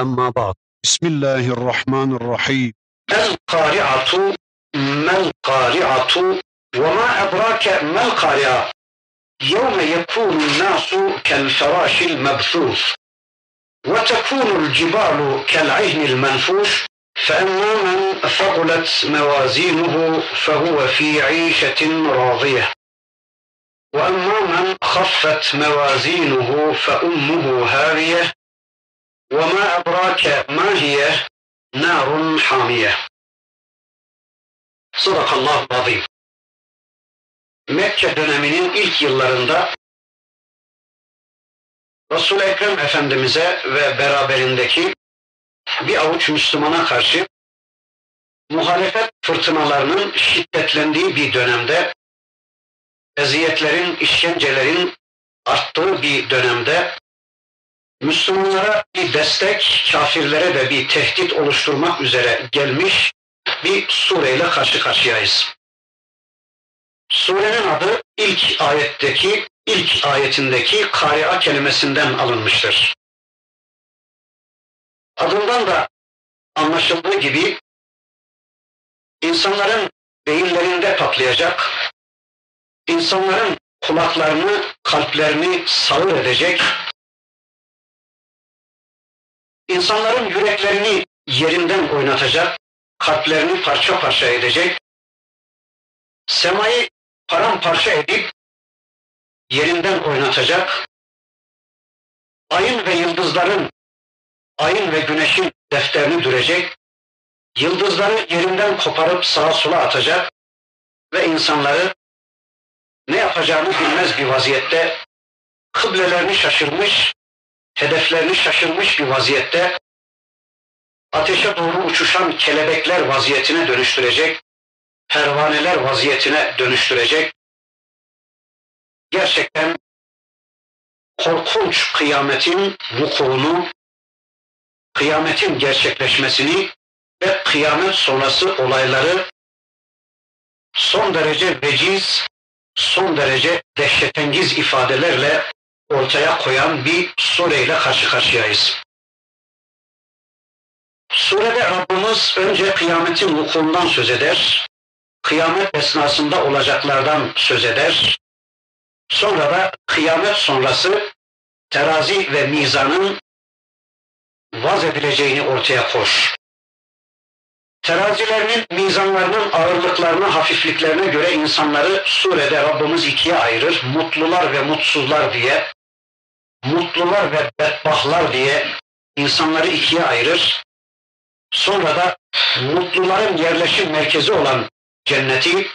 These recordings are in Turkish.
أما بعد. بسم الله الرحمن الرحيم. القارعة؟ ما القارعة؟ وما أدراك ما القارعة؟ يوم يكون الناس كالفراش المبثوث وتكون الجبال كالعهن المنفوش فأما من ثقلت موازينه فهو في عيشة راضية. وأما من خفت موازينه فأمه هاوية وما أدراك ما هي نار حامية Sadakallahu azim. Mekke döneminin ilk yıllarında Resul-i Ekrem Efendimiz'e ve beraberindeki bir avuç Müslümana karşı muhalefet fırtınalarının şiddetlendiği bir dönemde eziyetlerin, işkencelerin arttığı bir dönemde Müslümanlara bir destek, kafirlere de bir tehdit oluşturmak üzere gelmiş bir sureyle karşı karşıyayız. Surenin adı ilk ayetteki, ilk ayetindeki kari'a kelimesinden alınmıştır. Adından da anlaşıldığı gibi insanların beyinlerinde patlayacak, insanların kulaklarını, kalplerini sağır edecek, insanların yüreklerini yerinden oynatacak, kalplerini parça parça edecek, semayı paramparça edip yerinden oynatacak, ayın ve yıldızların, ayın ve güneşin defterini dürecek, yıldızları yerinden koparıp sağa sola atacak ve insanları ne yapacağını bilmez bir vaziyette, kıblelerini şaşırmış, hedeflerini şaşırmış bir vaziyette ateşe doğru uçuşan kelebekler vaziyetine dönüştürecek, pervaneler vaziyetine dönüştürecek. Gerçekten korkunç kıyametin vukuunu, kıyametin gerçekleşmesini ve kıyamet sonrası olayları son derece veciz, son derece dehşetengiz ifadelerle ortaya koyan bir sureyle karşı karşıyayız. Surede Rabbimiz önce kıyametin vukuundan söz eder, kıyamet esnasında olacaklardan söz eder, sonra da kıyamet sonrası terazi ve mizanın vaz edileceğini ortaya koş. Terazilerinin, mizanlarının ağırlıklarını, hafifliklerine göre insanları surede Rabbimiz ikiye ayırır. Mutlular ve mutsuzlar diye, mutlular ve bedbahlar diye insanları ikiye ayırır. Sonra da mutluların yerleşim merkezi olan cenneti,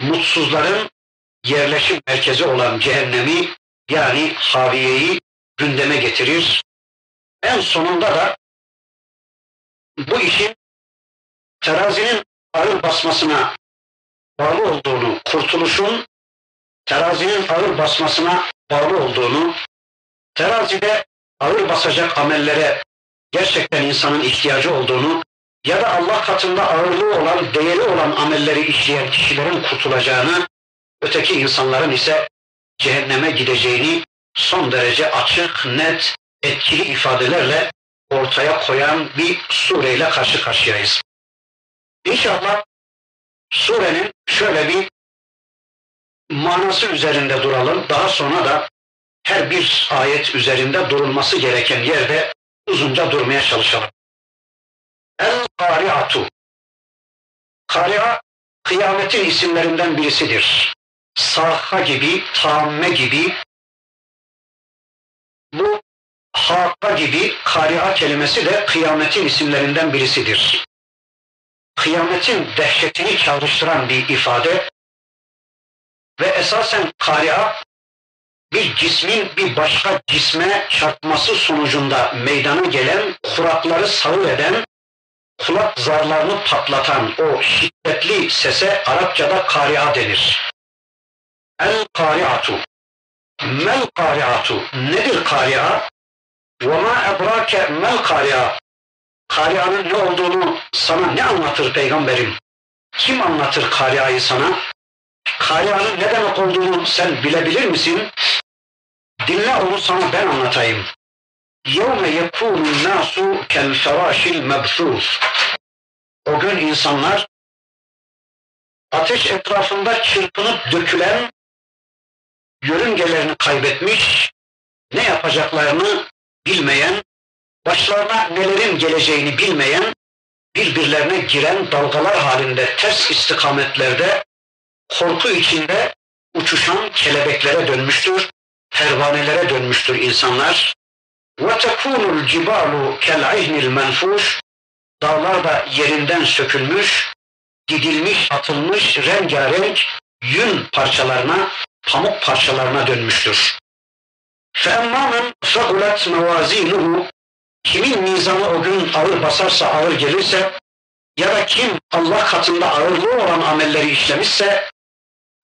mutsuzların yerleşim merkezi olan cehennemi yani haviyeyi gündeme getirir. En sonunda da bu işin terazinin ağır basmasına bağlı olduğunu, kurtuluşun terazinin ağır basmasına bağlı olduğunu, terazide ağır basacak amellere gerçekten insanın ihtiyacı olduğunu ya da Allah katında ağırlığı olan, değeri olan amelleri işleyen kişilerin kurtulacağını, öteki insanların ise cehenneme gideceğini son derece açık, net, etkili ifadelerle ortaya koyan bir sureyle karşı karşıyayız. İnşallah surenin şöyle bir manası üzerinde duralım. Daha sonra da her bir ayet üzerinde durulması gereken yerde uzunca durmaya çalışalım. El kariatu. Kari'a kıyametin isimlerinden birisidir. Saha gibi, tamme gibi, bu hakka gibi kari'a kelimesi de kıyametin isimlerinden birisidir. Kıyametin dehşetini çağrıştıran bir ifade ve esasen kari'a bir cismin bir başka cisme çarpması sonucunda meydana gelen kurakları sağır eden, kulak zarlarını patlatan o şiddetli sese Arapçada kari'a denir. El kari'atu. Mel kari'atu. Nedir kari'a? Ve ma edrake mel kari'a. Kari'anın ne olduğunu sana ne anlatır peygamberim? Kim anlatır kari'ayı sana? Kari'anın ne demek olduğunu sen bilebilir misin? Dinle onu sana ben anlatayım. يَوْمَ يَكُونُ النَّاسُ كَالْفَرَاشِ الْمَبْثُوثِ O gün insanlar ateş etrafında çırpınıp dökülen yörüngelerini kaybetmiş, ne yapacaklarını bilmeyen, başlarına nelerin geleceğini bilmeyen, birbirlerine giren dalgalar halinde ters istikametlerde, korku içinde uçuşan kelebeklere dönmüştür, pervanelere dönmüştür insanlar. وَتَكُونُ الْجِبَالُ كَالْعِهْنِ الْمَنْفُوشِ Dağlar da yerinden sökülmüş, didilmiş, atılmış, rengarenk yün parçalarına, pamuk parçalarına dönmüştür. فَاَمَّا مَنْ فَقُلَتْ مَوَازِينُهُ Kimin mizanı o gün ağır basarsa, ağır gelirse ya da kim Allah katında ağırlığı olan amelleri işlemişse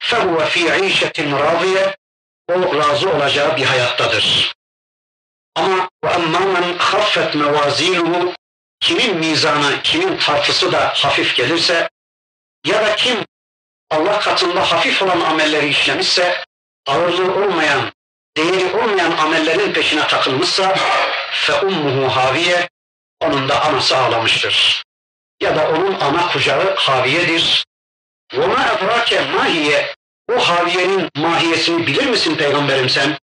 فَهُوَ ف۪ي عِيشَةٍ رَاضِيَةٍ O razı olacağı bir hayattadır. Ama وَاَمَّا مَنْ خَفَّتْ مَوَازِينُهُ Kimin mizanı, kimin tartısı da hafif gelirse ya da kim Allah katında hafif olan amelleri işlemişse, ağırlığı olmayan, değeri olmayan amellerin peşine takılmışsa fe ummuhu haviye onun da anası ağlamıştır. Ya da onun ana kucağı haviyedir. Ve ma edrake mahiye o haviyenin mahiyesini bilir misin peygamberim sen?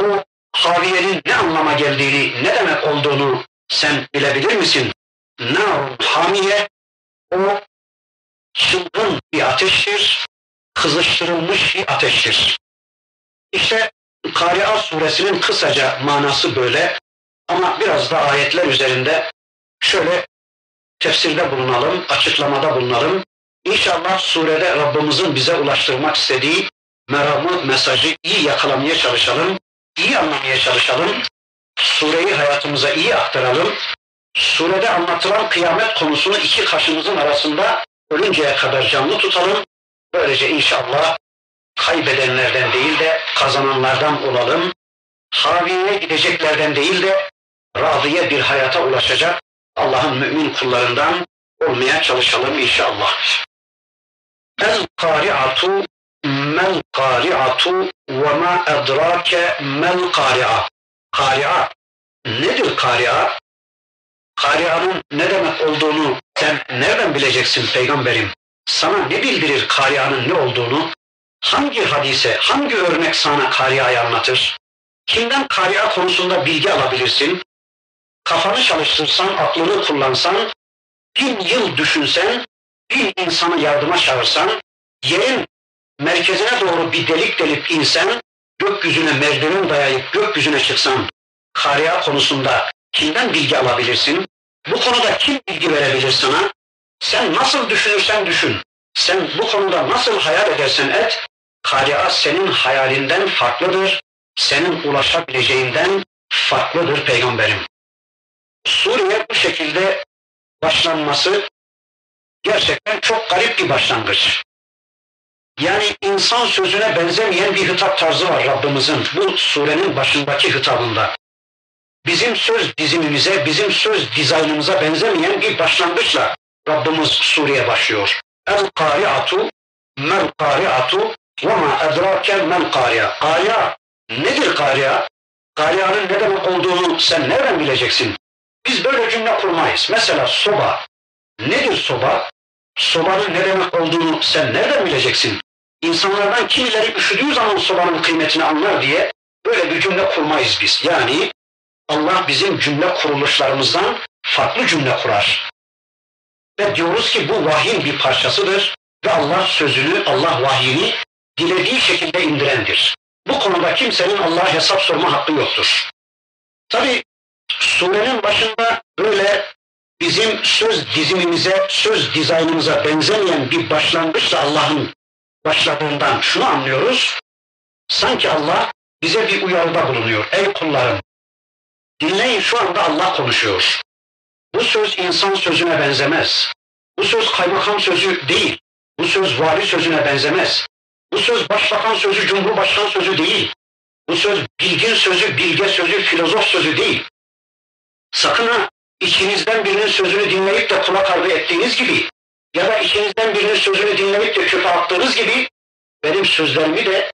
O haviyenin ne anlama geldiğini, ne demek olduğunu sen bilebilir misin? Narun hamiye o çılgın bir ateştir, kızıştırılmış bir ateştir. İşte Kari'a suresinin kısaca manası böyle ama biraz da ayetler üzerinde şöyle tefsirde bulunalım, açıklamada bulunalım. İnşallah surede Rabbimizin bize ulaştırmak istediği meramı, mesajı iyi yakalamaya çalışalım, iyi anlamaya çalışalım. Sureyi hayatımıza iyi aktaralım. Surede anlatılan kıyamet konusunu iki kaşımızın arasında ölünceye kadar canlı tutalım. Böylece inşallah kaybedenlerden değil de kazananlardan olalım. Haviye gideceklerden değil de radiye bir hayata ulaşacak Allah'ın mümin kullarından olmaya çalışalım inşallah. El kari'atu mel kari'atu ve ma edrake mel kari'a. Kari'a nedir kari'a? Kari'anın ne demek olduğunu sen nereden bileceksin peygamberim? Sana ne bildirir kari'anın ne olduğunu? Hangi hadise, hangi örnek sana kari'ayı anlatır? Kimden kari'a konusunda bilgi alabilirsin? Kafanı çalıştırsan, aklını kullansan, bin yıl düşünsen, bin insanı yardıma çağırsan, yerin merkezine doğru bir delik delip insen, gökyüzüne merdiven dayayıp gökyüzüne çıksan, kariya konusunda kimden bilgi alabilirsin? Bu konuda kim bilgi verebilir sana? Sen nasıl düşünürsen düşün. Sen bu konuda nasıl hayal edersen et, kariya senin hayalinden farklıdır, senin ulaşabileceğinden farklıdır peygamberim. Suriye bu şekilde başlanması gerçekten çok garip bir başlangıç. Yani insan sözüne benzemeyen bir hitap tarzı var Rabbimizin bu surenin başındaki hitabında. Bizim söz dizimimize, bizim söz dizaynımıza benzemeyen bir başlangıçla Rabbimiz sureye başlıyor. El kari'atu mel kari'atu ve ma edrake mel kari'a. Kari'a nedir kari'a? Kari'anın ne demek olduğunu sen nereden bileceksin? Biz böyle cümle kurmayız. Mesela soba. Nedir soba? Sobanın ne demek olduğunu sen nereden bileceksin? İnsanlardan kimileri üşüdüğü zaman sobanın kıymetini anlar diye böyle bir cümle kurmayız biz. Yani Allah bizim cümle kuruluşlarımızdan farklı cümle kurar. Ve diyoruz ki bu vahyin bir parçasıdır ve Allah sözünü, Allah vahyini dilediği şekilde indirendir. Bu konuda kimsenin Allah'a hesap sorma hakkı yoktur. Tabi surenin başında böyle bizim söz dizimimize, söz dizaynımıza benzemeyen bir başlangıçla Allah'ın başladığından şunu anlıyoruz. Sanki Allah bize bir uyarıda bulunuyor. Ey kullarım, dinleyin şu anda Allah konuşuyor. Bu söz insan sözüne benzemez. Bu söz kaymakam sözü değil. Bu söz vali sözüne benzemez. Bu söz başbakan sözü, cumhurbaşkanı sözü değil. Bu söz bilgin sözü, bilge sözü, filozof sözü değil. Sakın ha içinizden birinin sözünü dinleyip de kulak ardı ettiğiniz gibi ya da içinizden birinin sözünü dinleyip de çöpe attığınız gibi benim sözlerimi de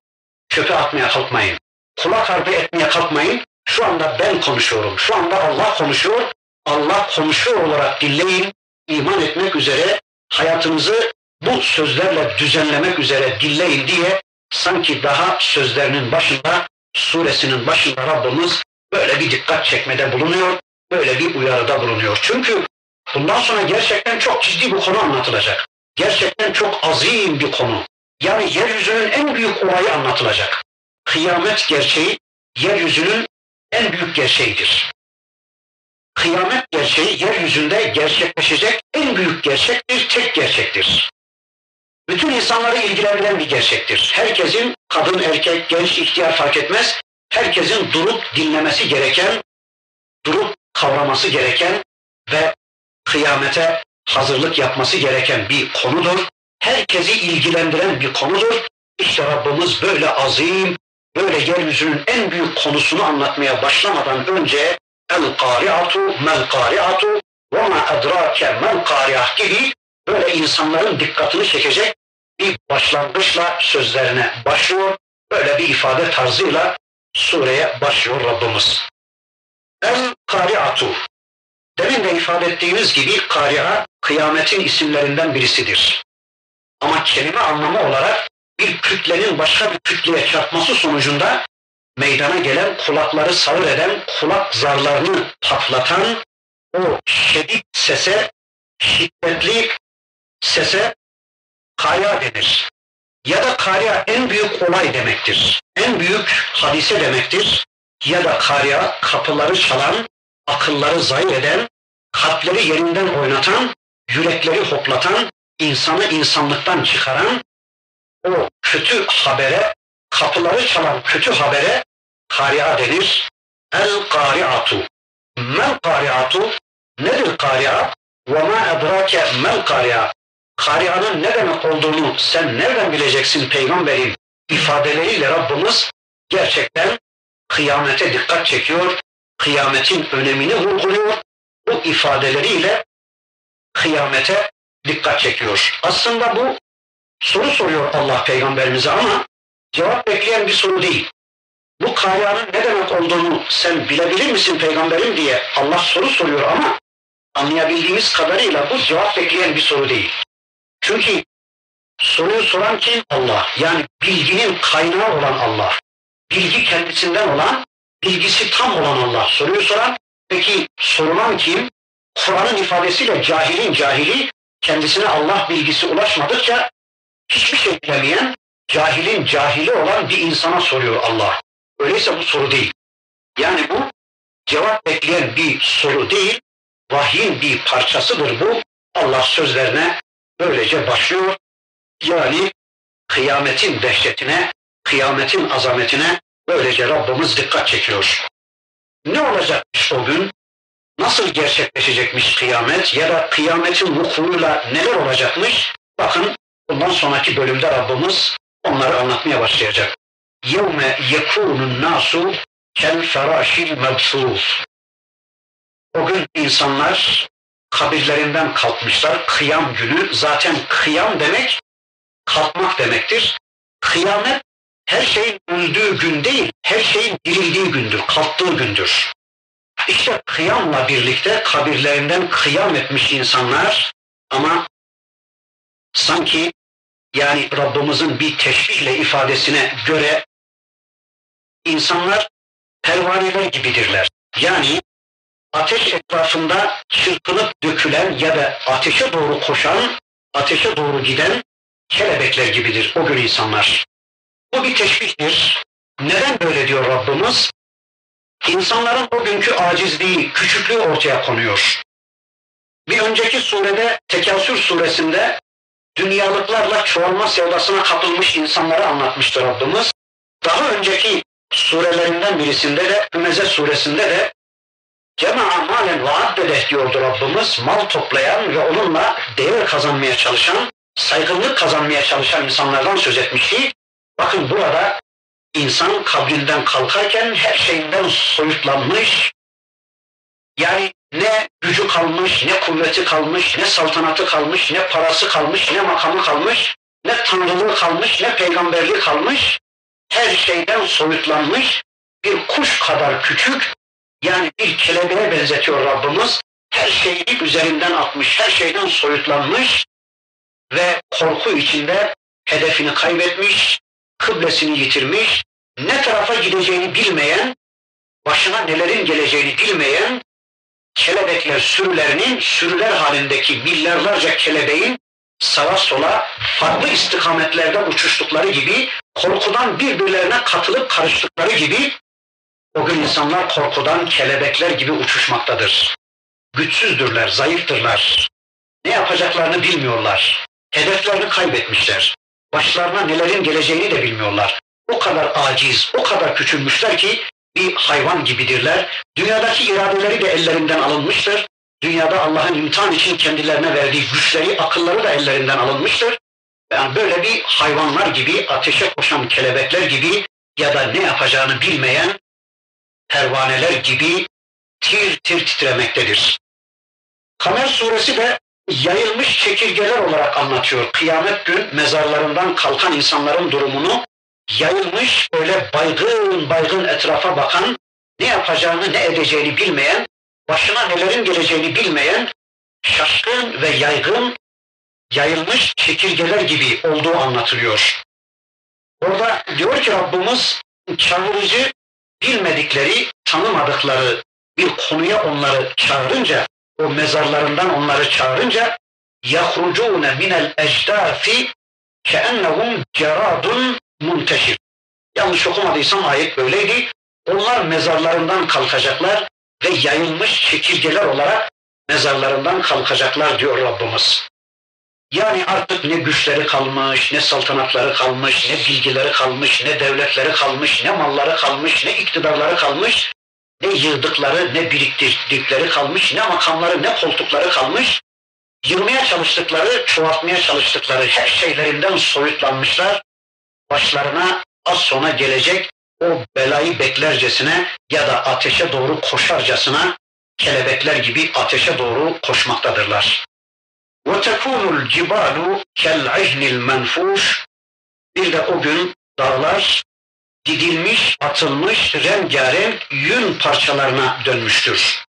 çöpe atmaya kalkmayın. Kulak ardı etmeye kalkmayın. Şu anda ben konuşuyorum. Şu anda Allah konuşuyor. Allah konuşuyor olarak dinleyin. iman etmek üzere hayatınızı bu sözlerle düzenlemek üzere dinleyin diye sanki daha sözlerinin başında, suresinin başında Rabbimiz böyle bir dikkat çekmede bulunuyor, böyle bir uyarıda bulunuyor. Çünkü bundan sonra gerçekten çok ciddi bir konu anlatılacak. Gerçekten çok azim bir konu. Yani yeryüzünün en büyük olayı anlatılacak. Kıyamet gerçeği yeryüzünün en büyük gerçeğidir. Kıyamet gerçeği yeryüzünde gerçekleşecek en büyük gerçektir, tek gerçektir. Bütün insanları ilgilendiren bir gerçektir. Herkesin kadın, erkek, genç, ihtiyar fark etmez. Herkesin durup dinlemesi gereken, durup kavraması gereken ve kıyamete hazırlık yapması gereken bir konudur. Herkesi ilgilendiren bir konudur. İşte Rabbimiz böyle azim, böyle yeryüzünün en büyük konusunu anlatmaya başlamadan önce el kari'atu mel kari'atu ve ma edrake mel kari'ah gibi böyle insanların dikkatini çekecek bir başlangıçla sözlerine başlıyor. Böyle bir ifade tarzıyla sureye başlıyor Rabbimiz. El kari'atu Demin de ifade ettiğimiz gibi kari'a kıyametin isimlerinden birisidir. Ama kelime anlamı olarak bir kütlenin başka bir kütleye çarpması sonucunda meydana gelen kulakları sağır eden, kulak zarlarını patlatan o şiddet sese, şiddetli sese kaya denir. Ya da kariya en büyük olay demektir. En büyük hadise demektir. Ya da kariya kapıları çalan, akılları zayi eden, kalpleri yerinden oynatan, yürekleri hoplatan, insanı insanlıktan çıkaran o kötü habere, kapıları çalan kötü habere kari'a denir. El kari'atu. Mel kari'atu nedir kari'a? Ve ma edrake mel kari'a. Kari'anın ne demek olduğunu sen nereden bileceksin peygamberim ifadeleriyle Rabbimiz gerçekten kıyamete dikkat çekiyor, kıyametin önemini vurguluyor. Bu ifadeleriyle kıyamete dikkat çekiyor. Aslında bu soru soruyor Allah peygamberimize ama cevap bekleyen bir soru değil. Bu kariyanın ne demek olduğunu sen bilebilir misin peygamberim diye Allah soru soruyor ama anlayabildiğimiz kadarıyla bu cevap bekleyen bir soru değil. Çünkü soruyu soran kim? Allah. Yani bilginin kaynağı olan Allah. Bilgi kendisinden olan, bilgisi tam olan Allah. Soruyu soran, peki sorulan kim? Kur'an'ın ifadesiyle cahilin cahili, kendisine Allah bilgisi ulaşmadıkça hiçbir şey bilemeyen, cahilin cahili olan bir insana soruyor Allah. Öyleyse bu soru değil. Yani bu cevap bekleyen bir soru değil, vahyin bir parçasıdır bu. Allah sözlerine böylece başlıyor. Yani kıyametin dehşetine, kıyametin azametine böylece Rabbimiz dikkat çekiyor. Ne olacakmış o gün? Nasıl gerçekleşecekmiş kıyamet ya da kıyametin vukuuyla neler olacakmış? Bakın bundan sonraki bölümde Rabbimiz onları anlatmaya başlayacak. يَوْمَ يَكُونُ النَّاسُ كَالْفَرَاشِ الْمَبْثُوثِ O gün insanlar kabirlerinden kalkmışlar. Kıyam günü. Zaten kıyam demek kalkmak demektir. Kıyamet her şeyin öldüğü gün değil, her şeyin dirildiği gündür, kalktığı gündür. İşte kıyamla birlikte kabirlerinden kıyam etmiş insanlar ama sanki yani Rabbimizin bir teşbihle ifadesine göre insanlar pervaneler gibidirler. Yani ateş etrafında çırpınıp dökülen ya da ateşe doğru koşan, ateşe doğru giden kelebekler gibidir o gün insanlar. Bu bir teşbihtir. Neden böyle diyor Rabbimiz? İnsanların o günkü acizliği, küçüklüğü ortaya konuyor. Bir önceki surede, Tekasür suresinde dünyalıklarla çoğalma sevdasına kapılmış insanları anlatmıştır Rabbimiz. Daha önceki surelerinden birisinde de Hümeze suresinde de Cema'a malen ve addedeh diyordu Rabbimiz. Mal toplayan ve onunla değer kazanmaya çalışan, saygınlık kazanmaya çalışan insanlardan söz etmişti. Bakın burada insan kabrinden kalkarken her şeyinden soyutlanmış, yani ne gücü kalmış, ne kuvveti kalmış, ne saltanatı kalmış, ne parası kalmış, ne makamı kalmış, ne tanrılığı kalmış, ne peygamberliği kalmış. Her şeyden soyutlanmış, bir kuş kadar küçük, yani bir kelebeğe benzetiyor Rabbimiz. Her şeyi üzerinden atmış, her şeyden soyutlanmış ve korku içinde hedefini kaybetmiş, kıblesini yitirmiş, ne tarafa gideceğini bilmeyen, başına nelerin geleceğini bilmeyen, kelebekler sürülerinin sürüler halindeki milyarlarca kelebeğin sağa sola farklı istikametlerde uçuştukları gibi korkudan birbirlerine katılıp karıştıkları gibi o gün insanlar korkudan kelebekler gibi uçuşmaktadır. Güçsüzdürler, zayıftırlar. Ne yapacaklarını bilmiyorlar. Hedeflerini kaybetmişler. Başlarına nelerin geleceğini de bilmiyorlar. O kadar aciz, o kadar küçülmüşler ki bir hayvan gibidirler. Dünyadaki iradeleri de ellerinden alınmıştır. Dünyada Allah'ın imtihan için kendilerine verdiği güçleri, akılları da ellerinden alınmıştır. Yani böyle bir hayvanlar gibi, ateşe koşan kelebekler gibi ya da ne yapacağını bilmeyen pervaneler gibi tir tir titremektedir. Kamer suresi de yayılmış çekirgeler olarak anlatıyor. Kıyamet gün mezarlarından kalkan insanların durumunu yayılmış böyle baygın baygın etrafa bakan, ne yapacağını ne edeceğini bilmeyen, başına nelerin geleceğini bilmeyen, şaşkın ve yaygın, yayılmış çekirgeler gibi olduğu anlatılıyor. Orada diyor ki Rabbimiz çağırıcı bilmedikleri, tanımadıkları bir konuya onları çağırınca, o mezarlarından onları çağırınca يَخْرُجُونَ مِنَ الْاَجْدَافِ كَأَنَّهُمْ جَرَادٌ munteşir. Yanlış okumadıysam ayet böyleydi. Onlar mezarlarından kalkacaklar ve yayılmış çekirgeler olarak mezarlarından kalkacaklar diyor Rabbimiz. Yani artık ne güçleri kalmış, ne saltanatları kalmış, ne bilgileri kalmış, ne devletleri kalmış, ne malları kalmış, ne iktidarları kalmış, ne yığdıkları, ne biriktirdikleri kalmış, ne makamları, ne koltukları kalmış. Yığmaya çalıştıkları, çoğaltmaya çalıştıkları her şeylerinden soyutlanmışlar başlarına az sonra gelecek o belayı beklercesine ya da ateşe doğru koşarcasına kelebekler gibi ateşe doğru koşmaktadırlar. وَتَكُونُ الْجِبَالُ كَالْعِهْنِ الْمَنْفُوشِ Bir de o gün dağlar didilmiş, atılmış, rengarenk yün parçalarına dönmüştür.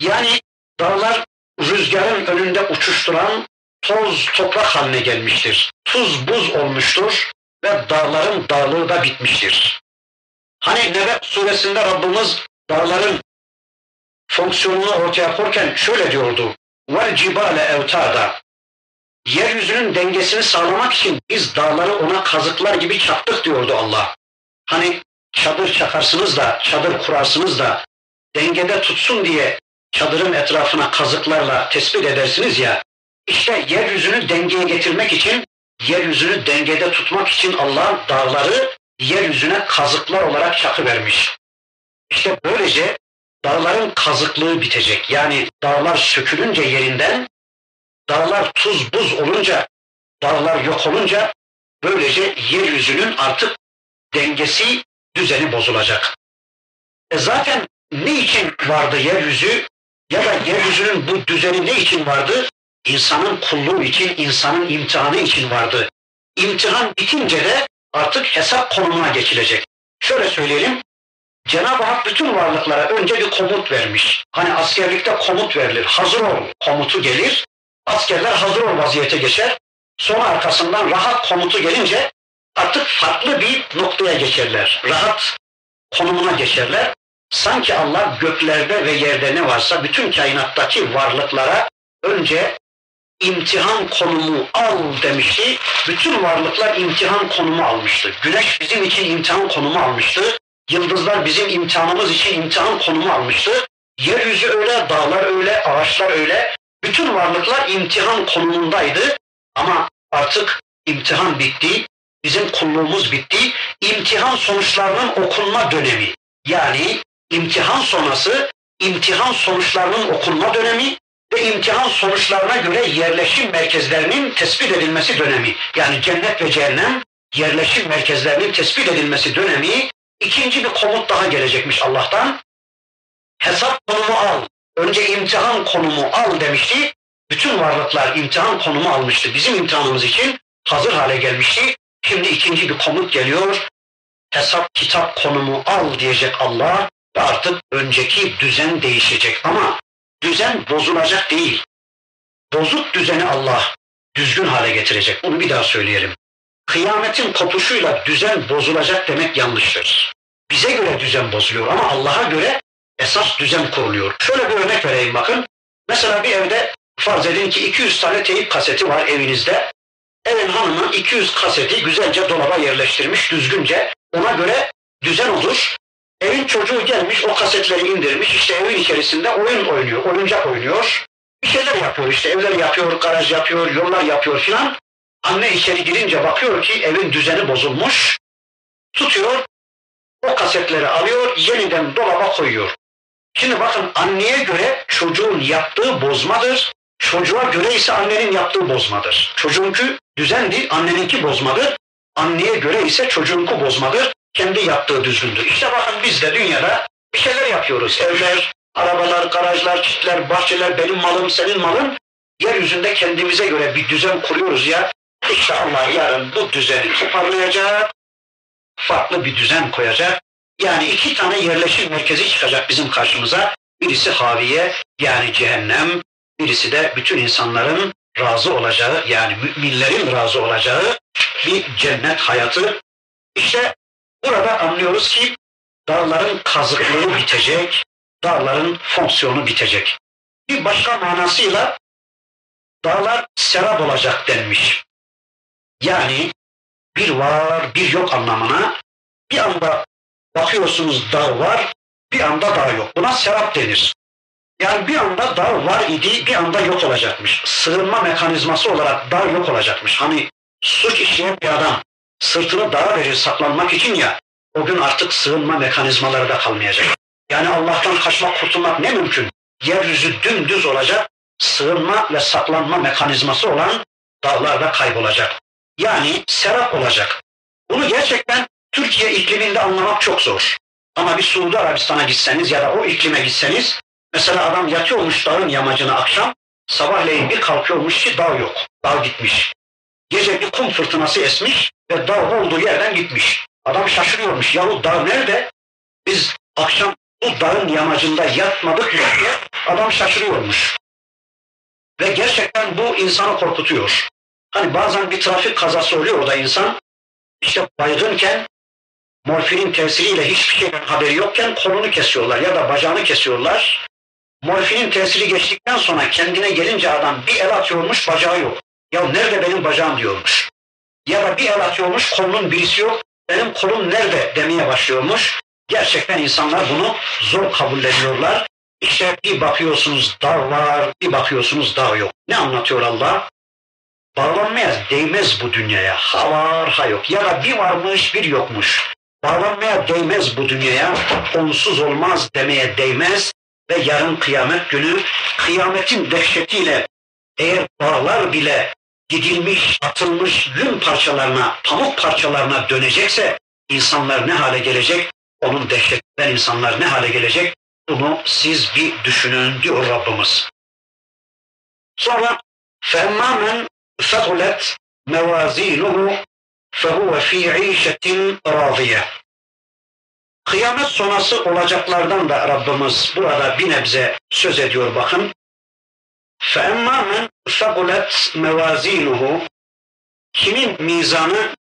Yani dağlar rüzgarın önünde uçuşturan toz toprak haline gelmiştir. Tuz buz olmuştur ve dağların dağlığı da bitmiştir. Hani Nebe suresinde Rabbimiz dağların fonksiyonunu ortaya koyarken şöyle diyordu. Vel cibale evtada. Yeryüzünün dengesini sağlamak için biz dağları ona kazıklar gibi çaktık diyordu Allah. Hani çadır çakarsınız da, çadır kurarsınız da dengede tutsun diye çadırın etrafına kazıklarla tespit edersiniz ya. İşte yeryüzünü dengeye getirmek için yeryüzünü dengede tutmak için Allah dağları yeryüzüne kazıklar olarak çakı vermiş. İşte böylece dağların kazıklığı bitecek. Yani dağlar sökülünce yerinden, dağlar tuz buz olunca, dağlar yok olunca böylece yeryüzünün artık dengesi, düzeni bozulacak. E zaten ne için vardı yeryüzü ya da yeryüzünün bu düzeni ne için vardı? insanın kulluğu için, insanın imtihanı için vardı. İmtihan bitince de artık hesap konumuna geçilecek. Şöyle söyleyelim, Cenab-ı Hak bütün varlıklara önce bir komut vermiş. Hani askerlikte komut verilir, hazır ol komutu gelir, askerler hazır ol vaziyete geçer. Sonra arkasından rahat komutu gelince artık farklı bir noktaya geçerler. Rahat konumuna geçerler. Sanki Allah göklerde ve yerde ne varsa bütün kainattaki varlıklara önce imtihan konumu al demişti. Bütün varlıklar imtihan konumu almıştı. Güneş bizim için imtihan konumu almıştı. Yıldızlar bizim imtihanımız için imtihan konumu almıştı. Yeryüzü öyle, dağlar öyle, ağaçlar öyle. Bütün varlıklar imtihan konumundaydı. Ama artık imtihan bitti. Bizim kulluğumuz bitti. imtihan sonuçlarının okunma dönemi. Yani imtihan sonrası imtihan sonuçlarının okunma dönemi ve imtihan sonuçlarına göre yerleşim merkezlerinin tespit edilmesi dönemi. Yani cennet ve cehennem yerleşim merkezlerinin tespit edilmesi dönemi ikinci bir komut daha gelecekmiş Allah'tan. Hesap konumu al. Önce imtihan konumu al demişti. Bütün varlıklar imtihan konumu almıştı. Bizim imtihanımız için hazır hale gelmişti. Şimdi ikinci bir komut geliyor. Hesap kitap konumu al diyecek Allah ve artık önceki düzen değişecek ama düzen bozulacak değil. Bozuk düzeni Allah düzgün hale getirecek. Bunu bir daha söyleyelim. Kıyametin kopuşuyla düzen bozulacak demek yanlıştır. Bize göre düzen bozuluyor ama Allah'a göre esas düzen kuruluyor. Şöyle bir örnek vereyim bakın. Mesela bir evde farz edin ki 200 tane teyip kaseti var evinizde. Evin hanımı 200 kaseti güzelce dolaba yerleştirmiş düzgünce. Ona göre düzen olur. Evin çocuğu gelmiş o kasetleri indirmiş işte evin içerisinde oyun oynuyor, oyuncak oynuyor. Bir şeyler yapıyor işte evler yapıyor, garaj yapıyor, yollar yapıyor filan. Anne içeri girince bakıyor ki evin düzeni bozulmuş. Tutuyor, o kasetleri alıyor, yeniden dolaba koyuyor. Şimdi bakın anneye göre çocuğun yaptığı bozmadır. Çocuğa göre ise annenin yaptığı bozmadır. Çocuğunki düzendi, anneninki bozmadır. Anneye göre ise çocuğunku bozmadır. Kendi yaptığı düzgündür. İşte bakın biz de dünyada bir şeyler yapıyoruz. Evler, arabalar, garajlar, çitler, bahçeler, benim malım, senin malın. Yeryüzünde kendimize göre bir düzen kuruyoruz ya. İşte Allah yarın bu düzeni toparlayacak, farklı bir düzen koyacak. Yani iki tane yerleşim merkezi çıkacak bizim karşımıza. Birisi haviye yani cehennem, birisi de bütün insanların razı olacağı yani müminlerin razı olacağı bir cennet hayatı. İşte burada anlıyoruz ki dağların kazıklığı bitecek, dağların fonksiyonu bitecek. Bir başka manasıyla dağlar serap olacak denmiş. Yani bir var, bir yok anlamına bir anda bakıyorsunuz dağ var, bir anda dağ yok. Buna serap denir. Yani bir anda dağ var idi, bir anda yok olacakmış. Sığınma mekanizması olarak dağ yok olacakmış. Hani suç işleyen bir adam sırtını dağa verir saklanmak için ya, o gün artık sığınma mekanizmaları da kalmayacak. Yani Allah'tan kaçmak, kurtulmak ne mümkün? Yeryüzü dümdüz olacak, sığınma ve saklanma mekanizması olan dağlar da kaybolacak. Yani serap olacak. Bunu gerçekten Türkiye ikliminde anlamak çok zor. Ama bir Suudi Arabistan'a gitseniz ya da o iklime gitseniz, mesela adam yatıyormuş dağın yamacına akşam, sabahleyin bir kalkıyormuş ki dağ yok, dağ gitmiş. Gece bir kum fırtınası esmiş ve dağ olduğu yerden gitmiş. Adam şaşırıyormuş, yahu dağ nerede? Biz akşam bu dağın yamacında yatmadık mı diye adam şaşırıyormuş. Ve gerçekten bu insanı korkutuyor. Hani bazen bir trafik kazası oluyor da insan, işte baygınken morfinin tesiriyle hiçbir şeyden haberi yokken kolunu kesiyorlar ya da bacağını kesiyorlar. Morfinin tesiri geçtikten sonra kendine gelince adam bir el atıyormuş bacağı yok. Ya nerede benim bacağım diyormuş. Ya da bir el atıyormuş kolunun birisi yok. Benim kolum nerede demeye başlıyormuş. Gerçekten insanlar bunu zor kabulleniyorlar. İşte bir bakıyorsunuz dağ var, bir bakıyorsunuz dağ yok. Ne anlatıyor Allah? Bağlanmaya değmez bu dünyaya. Ha var ha yok. Ya da bir varmış bir yokmuş. Bağlanmaya değmez bu dünyaya. Onsuz olmaz demeye değmez Ve yarın kıyamet günü kıyametin dehşetiyle eğer bağlar bile gidilmiş, atılmış yün parçalarına, pamuk parçalarına dönecekse insanlar ne hale gelecek? Onun dehşetinden insanlar ne hale gelecek? Bunu siz bir düşünün diyor Rabbimiz. Sonra فَاَمَّا ثقلت موازينه فهو في عيشة راضية. Kıyamet sonrası olacaklardan da Rabbimiz burada bir nebze söz ediyor bakın. فَاَمَّا مَنْ ثَقُلَتْ مَوَازِينُهُ Kimin mizanı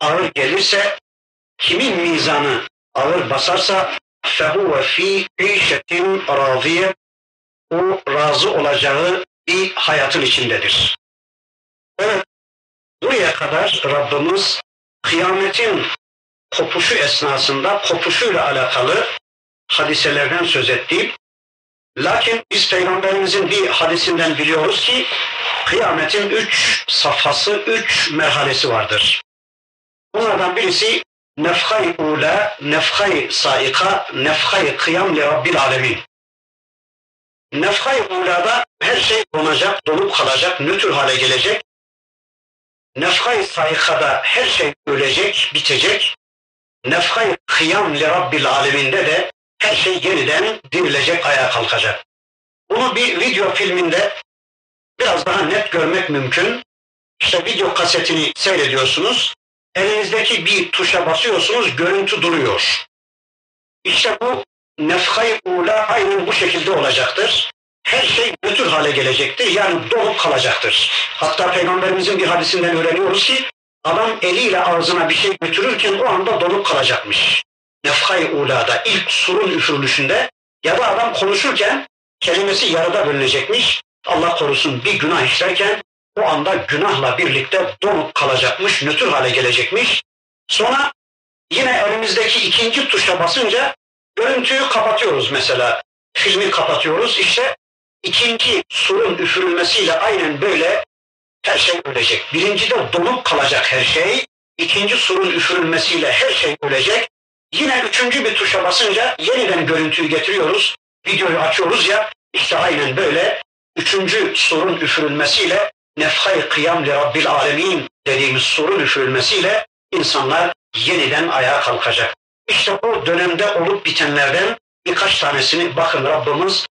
ağır gelirse, kimin mizanı ağır basarsa فَهُوَ ف۪ي عِيشَةٍ رَاضِيَةٍ O razı olacağı bir hayatın içindedir. Evet, buraya kadar Rabbimiz kıyametin kopuşu esnasında kopuşuyla alakalı hadiselerden söz etti. Lakin biz Peygamberimizin bir hadisinden biliyoruz ki kıyametin üç safhası, üç merhalesi vardır. Bunlardan birisi nefhay ula, nefhay saika, nefhay kıyam li rabbil alemin. Nefhay ulada her şey donacak, donup kalacak, nötr hale gelecek. Nefhay saikada her şey ölecek, bitecek. Nefhay kıyam li rabbil aleminde de her şey yeniden dirilecek, ayağa kalkacak. Bunu bir video filminde biraz daha net görmek mümkün. İşte video kasetini seyrediyorsunuz. Elinizdeki bir tuşa basıyorsunuz, görüntü duruyor. İşte bu nefhay ula aynen bu şekilde olacaktır. Her şey nötr hale gelecektir. Yani dolup kalacaktır. Hatta Peygamberimizin bir hadisinden öğreniyoruz ki adam eliyle ağzına bir şey götürürken o anda donup kalacakmış. Nefhay ulada ilk surun üfürülüşünde ya da adam konuşurken kelimesi yarıda bölünecekmiş. Allah korusun bir günah işlerken o anda günahla birlikte donup kalacakmış, nötr hale gelecekmiş. Sonra yine elimizdeki ikinci tuşa basınca görüntüyü kapatıyoruz mesela. Filmi kapatıyoruz. İşte ikinci surun üfürülmesiyle aynen böyle her şey ölecek. Birincide donup kalacak her şey. İkinci surun üfürülmesiyle her şey ölecek. Yine üçüncü bir tuşa basınca yeniden görüntüyü getiriyoruz. Videoyu açıyoruz ya işte aynen böyle üçüncü surun üfürülmesiyle nefhay kıyam li rabbil alemin dediğimiz surun üfürülmesiyle insanlar yeniden ayağa kalkacak. İşte o dönemde olup bitenlerden birkaç tanesini bakın Rabbimiz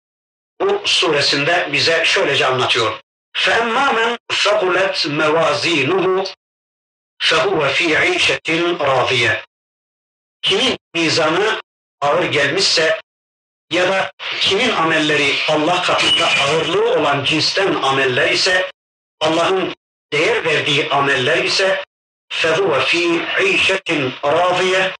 bu suresinde bize şöylece anlatıyor. فَاَمَّا مَنْ ثَقُلَتْ مَوَازِينُهُ فَهُوَ ف۪ي عِيشَةٍ رَاضِيَةٍ Kimin mizanı ağır gelmişse ya da kimin amelleri Allah katında ağırlığı olan cinsten ameller ise Allah'ın değer verdiği ameller ise فَهُوَ ف۪ي عِيشَةٍ رَاضِيَةٍ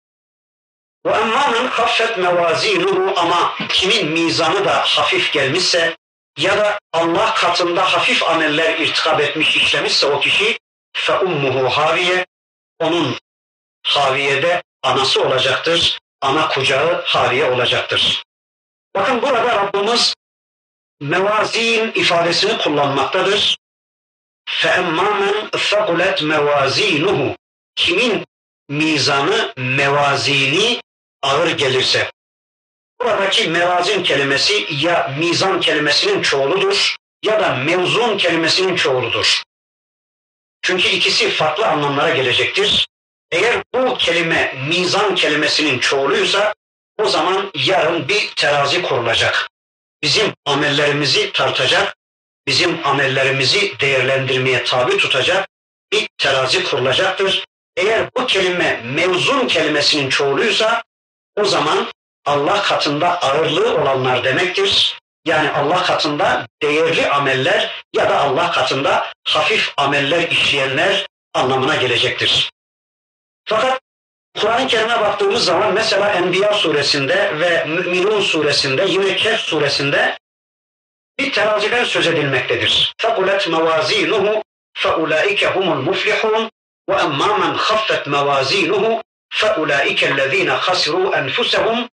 وَاَمَّا مَنْ خَفَّتْ مَوَازِينُهُ Ama kimin mizanı da hafif gelmişse ya da Allah katında hafif ameller irtikap etmiş, işlemişse o kişi فَاُمُّهُ haviye Onun haviyede anası olacaktır. Ana kucağı haviye olacaktır. Bakın burada Rabbimiz mevazin ifadesini kullanmaktadır. فَاَمَّا مَنْ ثَقُلَتْ مَوَازِينُهُ Kimin mizanı, mevazini ağır gelirse. Buradaki mevazin kelimesi ya mizan kelimesinin çoğuludur ya da mevzun kelimesinin çoğuludur. Çünkü ikisi farklı anlamlara gelecektir. Eğer bu kelime mizan kelimesinin çoğuluysa o zaman yarın bir terazi kurulacak. Bizim amellerimizi tartacak, bizim amellerimizi değerlendirmeye tabi tutacak bir terazi kurulacaktır. Eğer bu kelime mevzun kelimesinin çoğuluysa o zaman Allah katında ağırlığı olanlar demektir. Yani Allah katında değerli ameller ya da Allah katında hafif ameller işleyenler anlamına gelecektir. Fakat Kur'an-ı Kerim'e baktığımız zaman mesela Enbiya suresinde ve Müminun suresinde yine Kehf suresinde bir teraziden söz edilmektedir. فَقُلَتْ مَوَازِينُهُ فَاُولَٰئِكَ هُمُ الْمُفْلِحُونَ وَاَمَّا مَنْ خَفَّتْ مَوَازِينُهُ فَاُولَٰئِكَ الَّذ۪ينَ خَسِرُوا أَنْفُسَهُمْ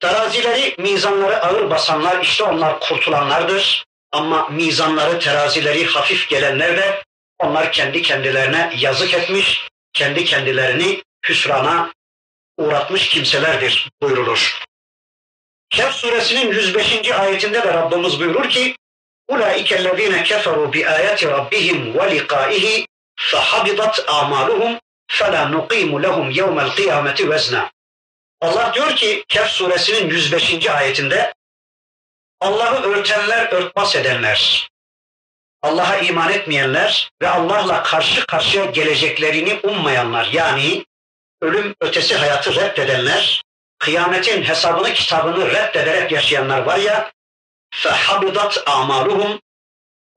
Terazileri, mizanları ağır basanlar işte onlar kurtulanlardır. Ama mizanları, terazileri hafif gelenler de onlar kendi kendilerine yazık etmiş, kendi kendilerini hüsrana uğratmış kimselerdir buyrulur. Kehf suresinin 105. ayetinde de Rabbimiz buyurur ki اُولَٰئِكَ الَّذ۪ينَ كَفَرُوا بِآيَاتِ رَبِّهِمْ وَلِقَائِهِ فَحَبِطَتْ أَعْمَالُهُمْ فَلَا نُقِيمُ لَهُمْ يَوْمَ الْقِيَامَةِ وَزْنًا Allah diyor ki Kehf suresinin 105. ayetinde Allah'ı örtenler, örtbas edenler, Allah'a iman etmeyenler ve Allah'la karşı karşıya geleceklerini ummayanlar yani ölüm ötesi hayatı reddedenler, kıyametin hesabını kitabını reddederek yaşayanlar var ya فَحَبِضَتْ amaluhum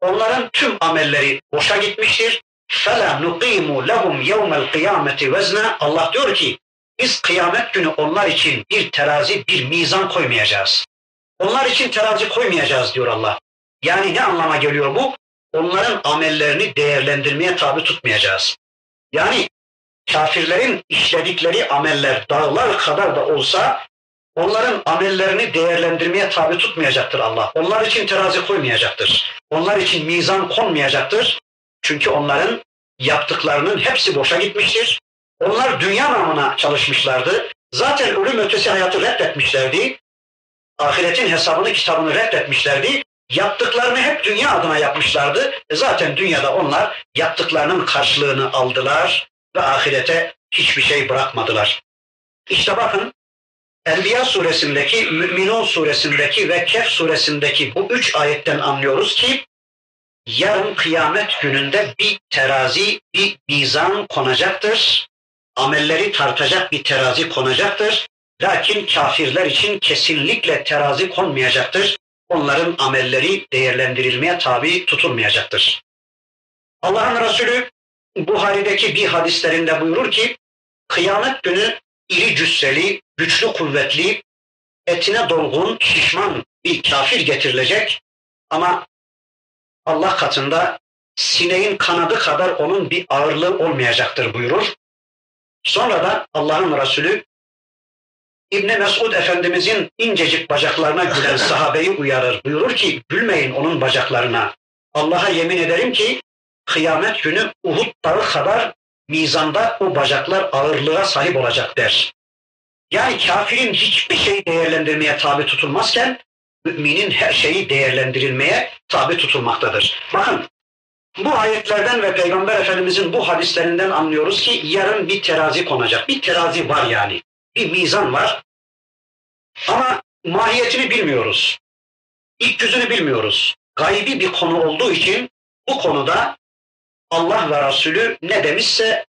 Onların tüm amelleri boşa gitmiştir. فَلَا نُقِيمُ لَهُمْ يَوْمَ الْقِيَامَةِ وَزْنًا Allah diyor ki biz kıyamet günü onlar için bir terazi, bir mizan koymayacağız. Onlar için terazi koymayacağız diyor Allah. Yani ne anlama geliyor bu? Onların amellerini değerlendirmeye tabi tutmayacağız. Yani kafirlerin işledikleri ameller dağlar kadar da olsa onların amellerini değerlendirmeye tabi tutmayacaktır Allah. Onlar için terazi koymayacaktır. Onlar için mizan konmayacaktır. Çünkü onların yaptıklarının hepsi boşa gitmiştir. Onlar dünya namına çalışmışlardı. Zaten ölüm ötesi hayatı reddetmişlerdi. Ahiretin hesabını kitabını reddetmişlerdi. Yaptıklarını hep dünya adına yapmışlardı. E zaten dünyada onlar yaptıklarının karşılığını aldılar ve ahirete hiçbir şey bırakmadılar. İşte bakın Enbiya suresindeki, Müminun suresindeki ve Kehf suresindeki bu üç ayetten anlıyoruz ki yarın kıyamet gününde bir terazi, bir mizan konacaktır. Amelleri tartacak bir terazi konacaktır. Lakin kafirler için kesinlikle terazi konmayacaktır. Onların amelleri değerlendirilmeye tabi tutulmayacaktır. Allah'ın Resulü Buhari'deki bir hadislerinde buyurur ki, kıyamet günü iri cüsseli, güçlü kuvvetli, etine dolgun, şişman bir kafir getirilecek ama Allah katında sineğin kanadı kadar onun bir ağırlığı olmayacaktır buyurur. Sonra da Allah'ın Resulü İbn Mesud Efendimizin incecik bacaklarına gülen sahabeyi uyarır. Buyurur ki gülmeyin onun bacaklarına. Allah'a yemin ederim ki kıyamet günü Uhud dağı kadar mizanda o bacaklar ağırlığa sahip olacak der. Yani kafirin hiçbir şey değerlendirmeye tabi tutulmazken müminin her şeyi değerlendirilmeye tabi tutulmaktadır. Bakın bu ayetlerden ve Peygamber Efendimizin bu hadislerinden anlıyoruz ki yarın bir terazi konacak. Bir terazi var yani. Bir mizan var. Ama mahiyetini bilmiyoruz. İlk yüzünü bilmiyoruz. Gaybi bir konu olduğu için bu konuda Allah ve Resulü ne demişse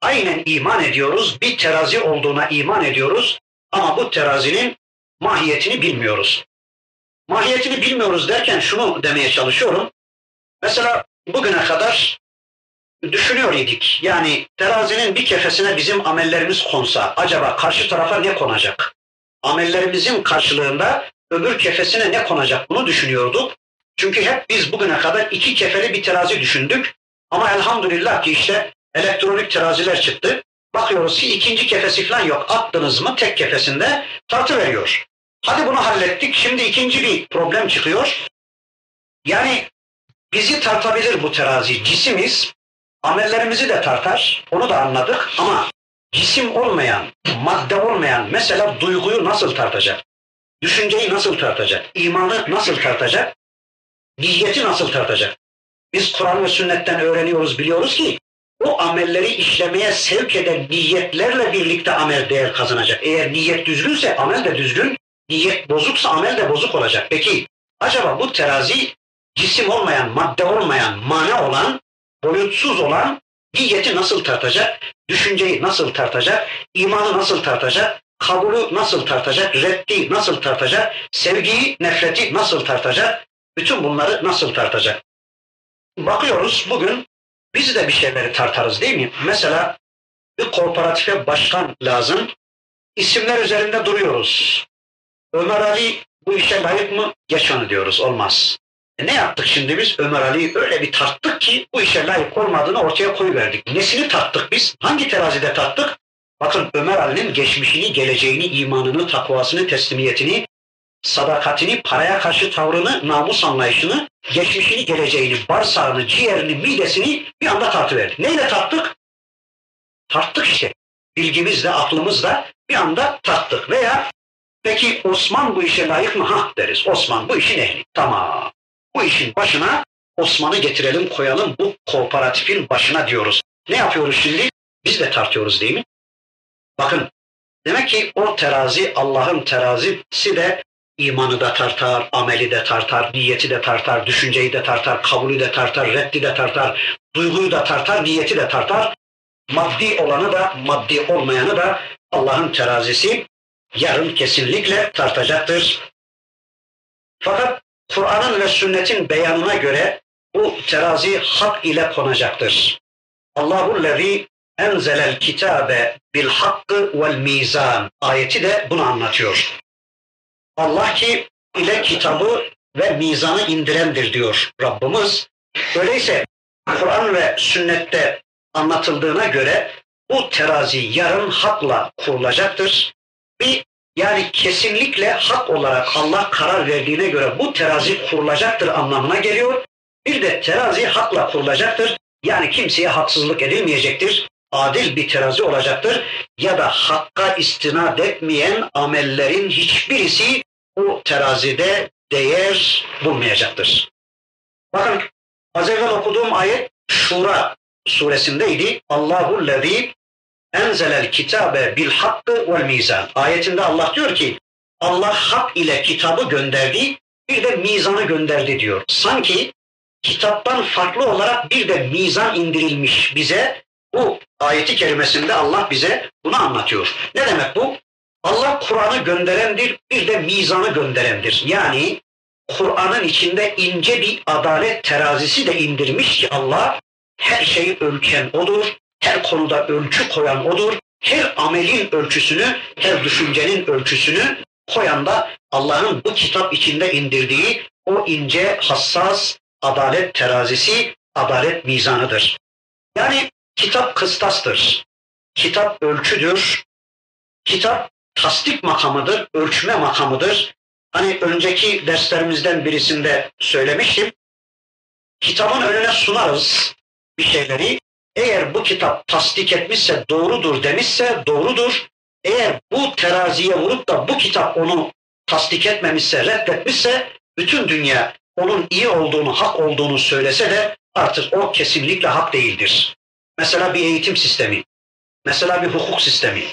aynen iman ediyoruz. Bir terazi olduğuna iman ediyoruz. Ama bu terazinin mahiyetini bilmiyoruz. Mahiyetini bilmiyoruz derken şunu demeye çalışıyorum. Mesela bugüne kadar düşünüyor idik. Yani terazinin bir kefesine bizim amellerimiz konsa acaba karşı tarafa ne konacak? Amellerimizin karşılığında öbür kefesine ne konacak bunu düşünüyorduk. Çünkü hep biz bugüne kadar iki kefeli bir terazi düşündük. Ama elhamdülillah ki işte elektronik teraziler çıktı. Bakıyoruz ki ikinci kefesi falan yok. Attınız mı tek kefesinde tartı veriyor. Hadi bunu hallettik. Şimdi ikinci bir problem çıkıyor. Yani bizi tartabilir bu terazi. Cisimiz amellerimizi de tartar. Onu da anladık ama cisim olmayan, madde olmayan mesela duyguyu nasıl tartacak? Düşünceyi nasıl tartacak? İmanı nasıl tartacak? Niyeti nasıl tartacak? Biz Kur'an ve sünnetten öğreniyoruz, biliyoruz ki o amelleri işlemeye sevk eden niyetlerle birlikte amel değer kazanacak. Eğer niyet düzgünse amel de düzgün, niyet bozuksa amel de bozuk olacak. Peki acaba bu terazi cisim olmayan, madde olmayan, mana olan, boyutsuz olan niyeti nasıl tartacak? Düşünceyi nasıl tartacak? imanı nasıl tartacak? Kabulü nasıl tartacak? Reddi nasıl tartacak? Sevgiyi, nefreti nasıl tartacak? Bütün bunları nasıl tartacak? Bakıyoruz bugün biz de bir şeyleri tartarız değil mi? Mesela bir kooperatife başkan lazım. İsimler üzerinde duruyoruz. Ömer Ali bu işe layık mı? Geç onu diyoruz. Olmaz. E ne yaptık şimdi biz? Ömer Ali'yi öyle bir tarttık ki bu işe layık olmadığını ortaya koyuverdik. Nesini tarttık biz? Hangi terazide tarttık? Bakın Ömer Ali'nin geçmişini, geleceğini, imanını, takvasını, teslimiyetini, sadakatini, paraya karşı tavrını, namus anlayışını, geçmişini, geleceğini, bağırsağını, ciğerini, midesini bir anda tartıverdik. Neyle tarttık? Tarttık işte. Bilgimizle, aklımızla bir anda tarttık. Veya peki Osman bu işe layık mı? Ha deriz. Osman bu işin ehli. Tamam. Bu işin başına Osman'ı getirelim koyalım bu kooperatifin başına diyoruz. Ne yapıyoruz şimdi? Biz de tartıyoruz değil mi? Bakın demek ki o terazi Allah'ın terazisi de imanı da tartar, ameli de tartar, niyeti de tartar, düşünceyi de tartar, kabulü de tartar, reddi de tartar, duyguyu da tartar, niyeti de tartar. Maddi olanı da, maddi olmayanı da Allah'ın terazisi yarın kesinlikle tartacaktır. Fakat Kur'an'ın ve sünnetin beyanına göre bu terazi hak ile konacaktır. Allahu lezi enzelel kitabe bil hakkı vel mizan ayeti de bunu anlatıyor. Allah ki ile kitabı ve mizanı indirendir diyor Rabbimiz. Öyleyse Kur'an ve sünnette anlatıldığına göre bu terazi yarın hakla kurulacaktır. Bir yani kesinlikle hak olarak Allah karar verdiğine göre bu terazi kurulacaktır anlamına geliyor. Bir de terazi hakla kurulacaktır. Yani kimseye haksızlık edilmeyecektir. adil bir terazi olacaktır. Ya da hakka istinad etmeyen amellerin hiçbirisi o terazide değer bulmayacaktır. Bakın az evvel okuduğum ayet Şura suresindeydi. Allahu lezî enzelel kitabe bil hakkı vel mizan. Ayetinde Allah diyor ki Allah hak ile kitabı gönderdi, bir de mizanı gönderdi diyor. Sanki kitaptan farklı olarak bir de mizan indirilmiş bize. Bu ayeti kerimesinde Allah bize bunu anlatıyor. Ne demek bu? Allah Kur'an'ı gönderendir, bir de mizanı gönderendir. Yani Kur'an'ın içinde ince bir adalet terazisi de indirmiş ki Allah her şeyi ölçen odur, her konuda ölçü koyan odur, her amelin ölçüsünü, her düşüncenin ölçüsünü koyan da Allah'ın bu kitap içinde indirdiği o ince, hassas adalet terazisi, adalet mizanıdır. Yani kitap kıstastır, kitap ölçüdür, kitap tasdik makamıdır, ölçme makamıdır. Hani önceki derslerimizden birisinde söylemiştim. Kitabın önüne sunarız bir şeyleri. Eğer bu kitap tasdik etmişse doğrudur demişse doğrudur. Eğer bu teraziye vurup da bu kitap onu tasdik etmemişse, reddetmişse bütün dünya onun iyi olduğunu, hak olduğunu söylese de artık o kesinlikle hak değildir. Mesela bir eğitim sistemi, mesela bir hukuk sistemi,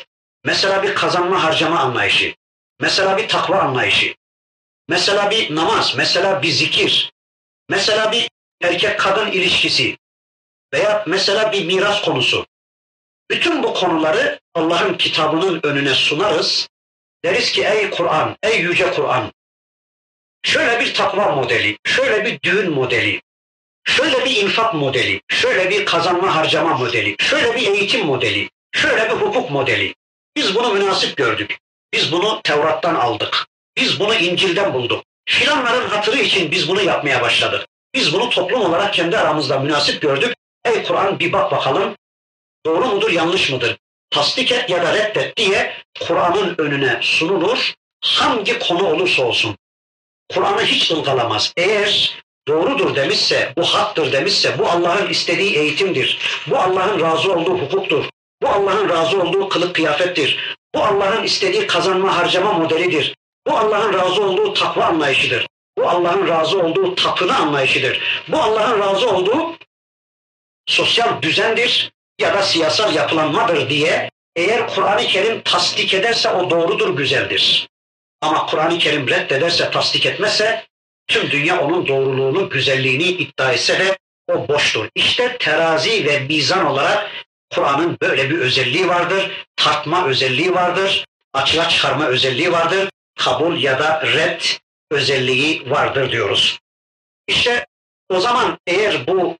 mesela bir kazanma harcama anlayışı, mesela bir takva anlayışı, mesela bir namaz, mesela bir zikir, mesela bir erkek kadın ilişkisi veya mesela bir miras konusu. Bütün bu konuları Allah'ın kitabının önüne sunarız. Deriz ki ey Kur'an, ey yüce Kur'an, şöyle bir takva modeli, şöyle bir düğün modeli, şöyle bir infak modeli, şöyle bir kazanma harcama modeli, şöyle bir eğitim modeli, şöyle bir hukuk modeli. Biz bunu münasip gördük. Biz bunu Tevrat'tan aldık. Biz bunu İncil'den bulduk. Filanların hatırı için biz bunu yapmaya başladık. Biz bunu toplum olarak kendi aramızda münasip gördük. Ey Kur'an bir bak bakalım doğru mudur yanlış mıdır? Tasdik et ya da reddet diye Kur'an'ın önüne sunulur. Hangi konu olursa olsun. Kur'an'ı hiç ılgalamaz. Eğer doğrudur demişse, bu haktır demişse, bu Allah'ın istediği eğitimdir. Bu Allah'ın razı olduğu hukuktur. Bu Allah'ın razı olduğu kılık kıyafettir. Bu Allah'ın istediği kazanma harcama modelidir. Bu Allah'ın razı olduğu takva anlayışıdır. Bu Allah'ın razı olduğu tapını anlayışıdır. Bu Allah'ın razı olduğu sosyal düzendir ya da siyasal yapılanmadır diye eğer Kur'an-ı Kerim tasdik ederse o doğrudur, güzeldir. Ama Kur'an-ı Kerim reddederse, tasdik etmezse tüm dünya onun doğruluğunu, güzelliğini iddia etse de o boştur. İşte terazi ve mizan olarak Kur'an'ın böyle bir özelliği vardır. Tartma özelliği vardır. Açığa çıkarma özelliği vardır. Kabul ya da red özelliği vardır diyoruz. İşte o zaman eğer bu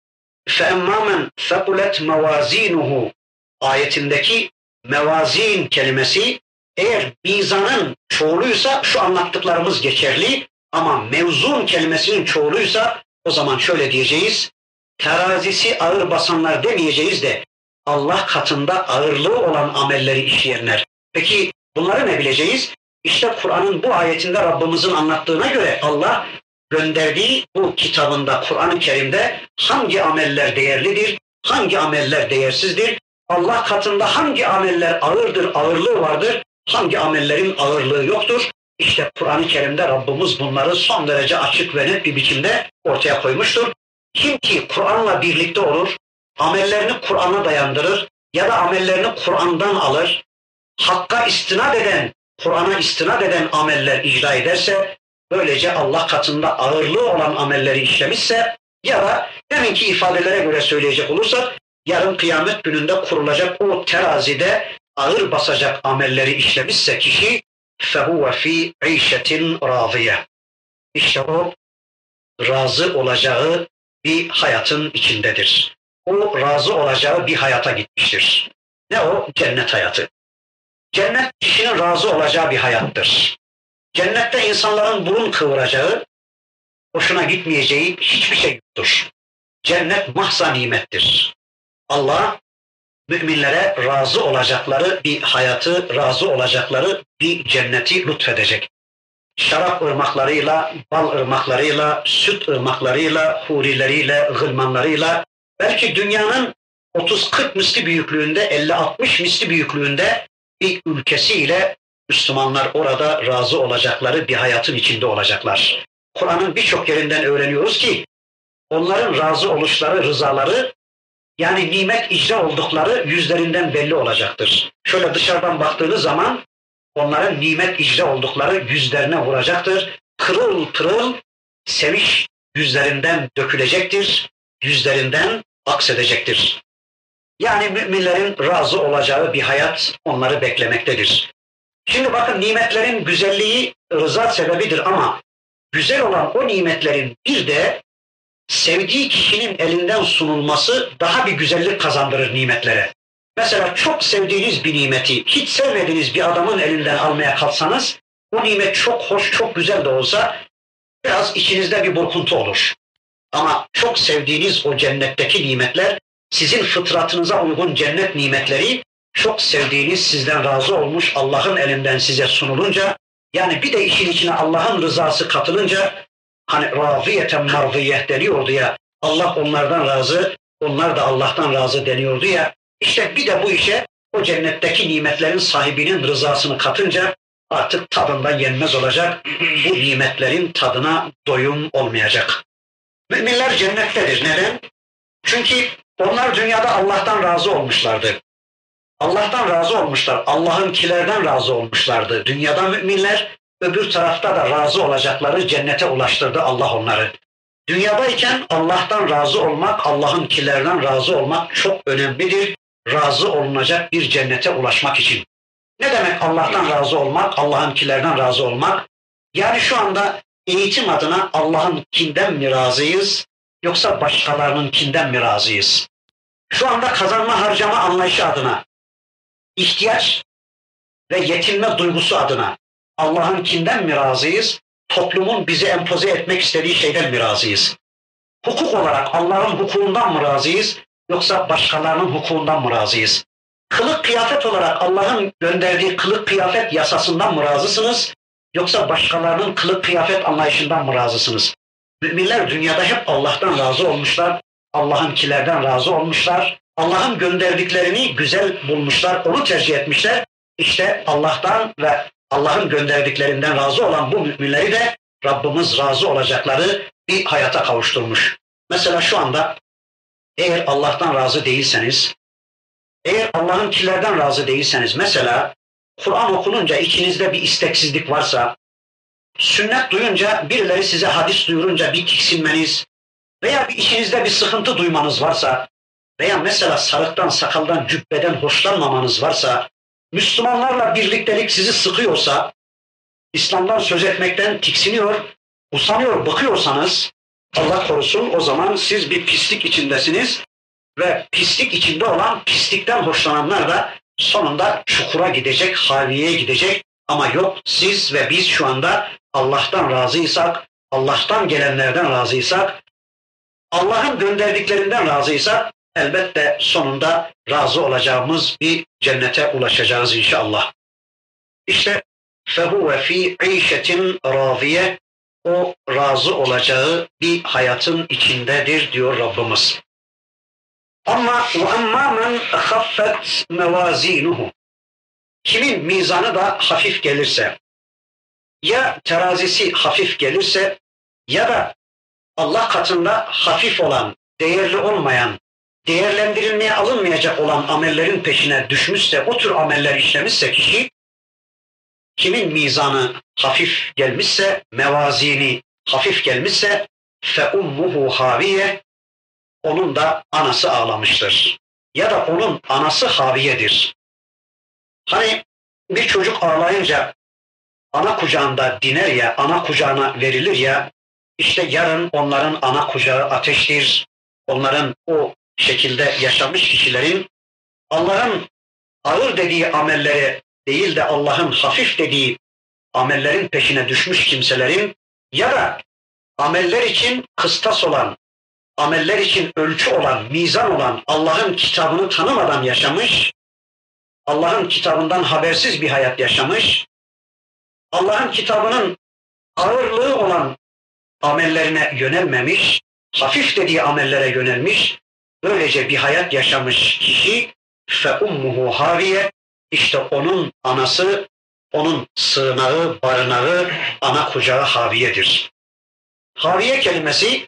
فَاَمَّا فَقُلَتْ مَوَازِينُهُ ayetindeki mevazin kelimesi eğer mizanın çoğuluysa şu anlattıklarımız geçerli ama mevzun kelimesinin çoğuluysa o zaman şöyle diyeceğiz. Terazisi ağır basanlar demeyeceğiz de Allah katında ağırlığı olan amelleri işleyenler. Peki bunları ne bileceğiz? İşte Kur'an'ın bu ayetinde Rabbimizin anlattığına göre Allah gönderdiği bu kitabında Kur'an-ı Kerim'de hangi ameller değerlidir, hangi ameller değersizdir, Allah katında hangi ameller ağırdır, ağırlığı vardır, hangi amellerin ağırlığı yoktur. İşte Kur'an-ı Kerim'de Rabbimiz bunları son derece açık ve net bir biçimde ortaya koymuştur. Kim ki Kur'an'la birlikte olur, amellerini Kur'an'a dayandırır ya da amellerini Kur'an'dan alır, hakka istinad eden, Kur'an'a istinad eden ameller icra ederse, böylece Allah katında ağırlığı olan amelleri işlemişse ya da deminki ifadelere göre söyleyecek olursak, yarın kıyamet gününde kurulacak o terazide ağır basacak amelleri işlemişse kişi فَهُوَ ف۪ي عِيشَةٍ رَاضِيَةٍ İşte o razı olacağı bir hayatın içindedir. O razı olacağı bir hayata gitmiştir. Ne o? Cennet hayatı. Cennet kişinin razı olacağı bir hayattır. Cennette insanların burun kıvıracağı, hoşuna gitmeyeceği hiçbir şey yoktur. Cennet mahza nimettir. Allah müminlere razı olacakları bir hayatı, razı olacakları bir cenneti lütfedecek. Şarap ırmaklarıyla, bal ırmaklarıyla, süt ırmaklarıyla, hurileriyle, gılmanlarıyla, belki dünyanın 30-40 misli büyüklüğünde, 50-60 misli büyüklüğünde bir ülkesiyle Müslümanlar orada razı olacakları bir hayatın içinde olacaklar. Kur'an'ın birçok yerinden öğreniyoruz ki onların razı oluşları, rızaları yani nimet icra oldukları yüzlerinden belli olacaktır. Şöyle dışarıdan baktığınız zaman onların nimet icra oldukları yüzlerine vuracaktır. Pırıl pırıl sevinç yüzlerinden dökülecektir, yüzlerinden aksedecektir. Yani müminlerin razı olacağı bir hayat onları beklemektedir. Şimdi bakın nimetlerin güzelliği rıza sebebidir ama güzel olan o nimetlerin bir de sevdiği kişinin elinden sunulması daha bir güzellik kazandırır nimetlere. Mesela çok sevdiğiniz bir nimeti hiç sevmediğiniz bir adamın elinden almaya kalksanız bu nimet çok hoş, çok güzel de olsa biraz içinizde bir burkuntu olur. Ama çok sevdiğiniz o cennetteki nimetler sizin fıtratınıza uygun cennet nimetleri çok sevdiğiniz sizden razı olmuş Allah'ın elinden size sunulunca yani bir de işin içine Allah'ın rızası katılınca hani raziyeten marziyeh deniyordu ya Allah onlardan razı onlar da Allah'tan razı deniyordu ya işte bir de bu işe o cennetteki nimetlerin sahibinin rızasını katınca artık tadından yenmez olacak. Bu nimetlerin tadına doyum olmayacak. Müminler cennettedir. Neden? Çünkü onlar dünyada Allah'tan razı olmuşlardı. Allah'tan razı olmuşlar. Allah'ın kilerden razı olmuşlardı. Dünyada müminler öbür tarafta da razı olacakları cennete ulaştırdı Allah onları. Dünyadayken Allah'tan razı olmak, Allah'ın kilerden razı olmak çok önemlidir. Razı olunacak bir cennete ulaşmak için. Ne demek Allah'tan razı olmak, Allah'ınkilerden razı olmak? Yani şu anda eğitim adına Allah'ınkinden mi razıyız yoksa başkalarınınkinden mi razıyız? Şu anda kazanma harcama anlayışı adına, ihtiyaç ve yetinme duygusu adına Allah'ınkinden mi razıyız? Toplumun bize empoze etmek istediği şeyden mi razıyız? Hukuk olarak Allah'ın hukukundan mı razıyız yoksa başkalarının hukukundan mı razıyız? Kılık kıyafet olarak Allah'ın gönderdiği kılık kıyafet yasasından mı razısınız? Yoksa başkalarının kılık kıyafet anlayışından mı razısınız? Müminler dünyada hep Allah'tan razı olmuşlar. Allah'ınkilerden razı olmuşlar. Allah'ın gönderdiklerini güzel bulmuşlar, onu tercih etmişler. İşte Allah'tan ve Allah'ın gönderdiklerinden razı olan bu müminleri de Rabbimiz razı olacakları bir hayata kavuşturmuş. Mesela şu anda eğer Allah'tan razı değilseniz, eğer Allah'ın kilerden razı değilseniz, mesela Kur'an okununca içinizde bir isteksizlik varsa, sünnet duyunca, birileri size hadis duyurunca bir tiksinmeniz veya bir içinizde bir sıkıntı duymanız varsa veya mesela sarıktan, sakaldan, cübbeden hoşlanmamanız varsa, Müslümanlarla birliktelik sizi sıkıyorsa, İslam'dan söz etmekten tiksiniyor, usanıyor, bakıyorsanız Allah korusun o zaman siz bir pislik içindesiniz ve pislik içinde olan pislikten hoşlananlar da sonunda çukura gidecek, haviyeye gidecek. Ama yok siz ve biz şu anda Allah'tan razıysak, Allah'tan gelenlerden razıysak, Allah'ın gönderdiklerinden razıysak elbette sonunda razı olacağımız bir cennete ulaşacağız inşallah. İşte fehuve fi işetin raziye o razı olacağı bir hayatın içindedir diyor Rabbimiz. Ama ve amma men haffet mevazinuhu kimin mizanı da hafif gelirse ya terazisi hafif gelirse ya da Allah katında hafif olan, değerli olmayan, değerlendirilmeye alınmayacak olan amellerin peşine düşmüşse, o tür ameller işlemişse kişi, kimin mizanı hafif gelmişse, mevazini hafif gelmişse, fe ummuhu haviye, onun da anası ağlamıştır. Ya da onun anası haviyedir. Hani bir çocuk ağlayınca ana kucağında diner ya, ana kucağına verilir ya, işte yarın onların ana kucağı ateştir. Onların o şekilde yaşamış kişilerin Allah'ın ağır dediği amelleri değil de Allah'ın hafif dediği amellerin peşine düşmüş kimselerin ya da ameller için kıstas olan, ameller için ölçü olan, mizan olan Allah'ın kitabını tanımadan yaşamış, Allah'ın kitabından habersiz bir hayat yaşamış, Allah'ın kitabının ağırlığı olan amellerine yönelmemiş, hafif dediği amellere yönelmiş, böylece bir hayat yaşamış kişi fe ummuhu haviye işte onun anası, onun sığınağı, barınağı, ana kucağı haviyedir. Haviye kelimesi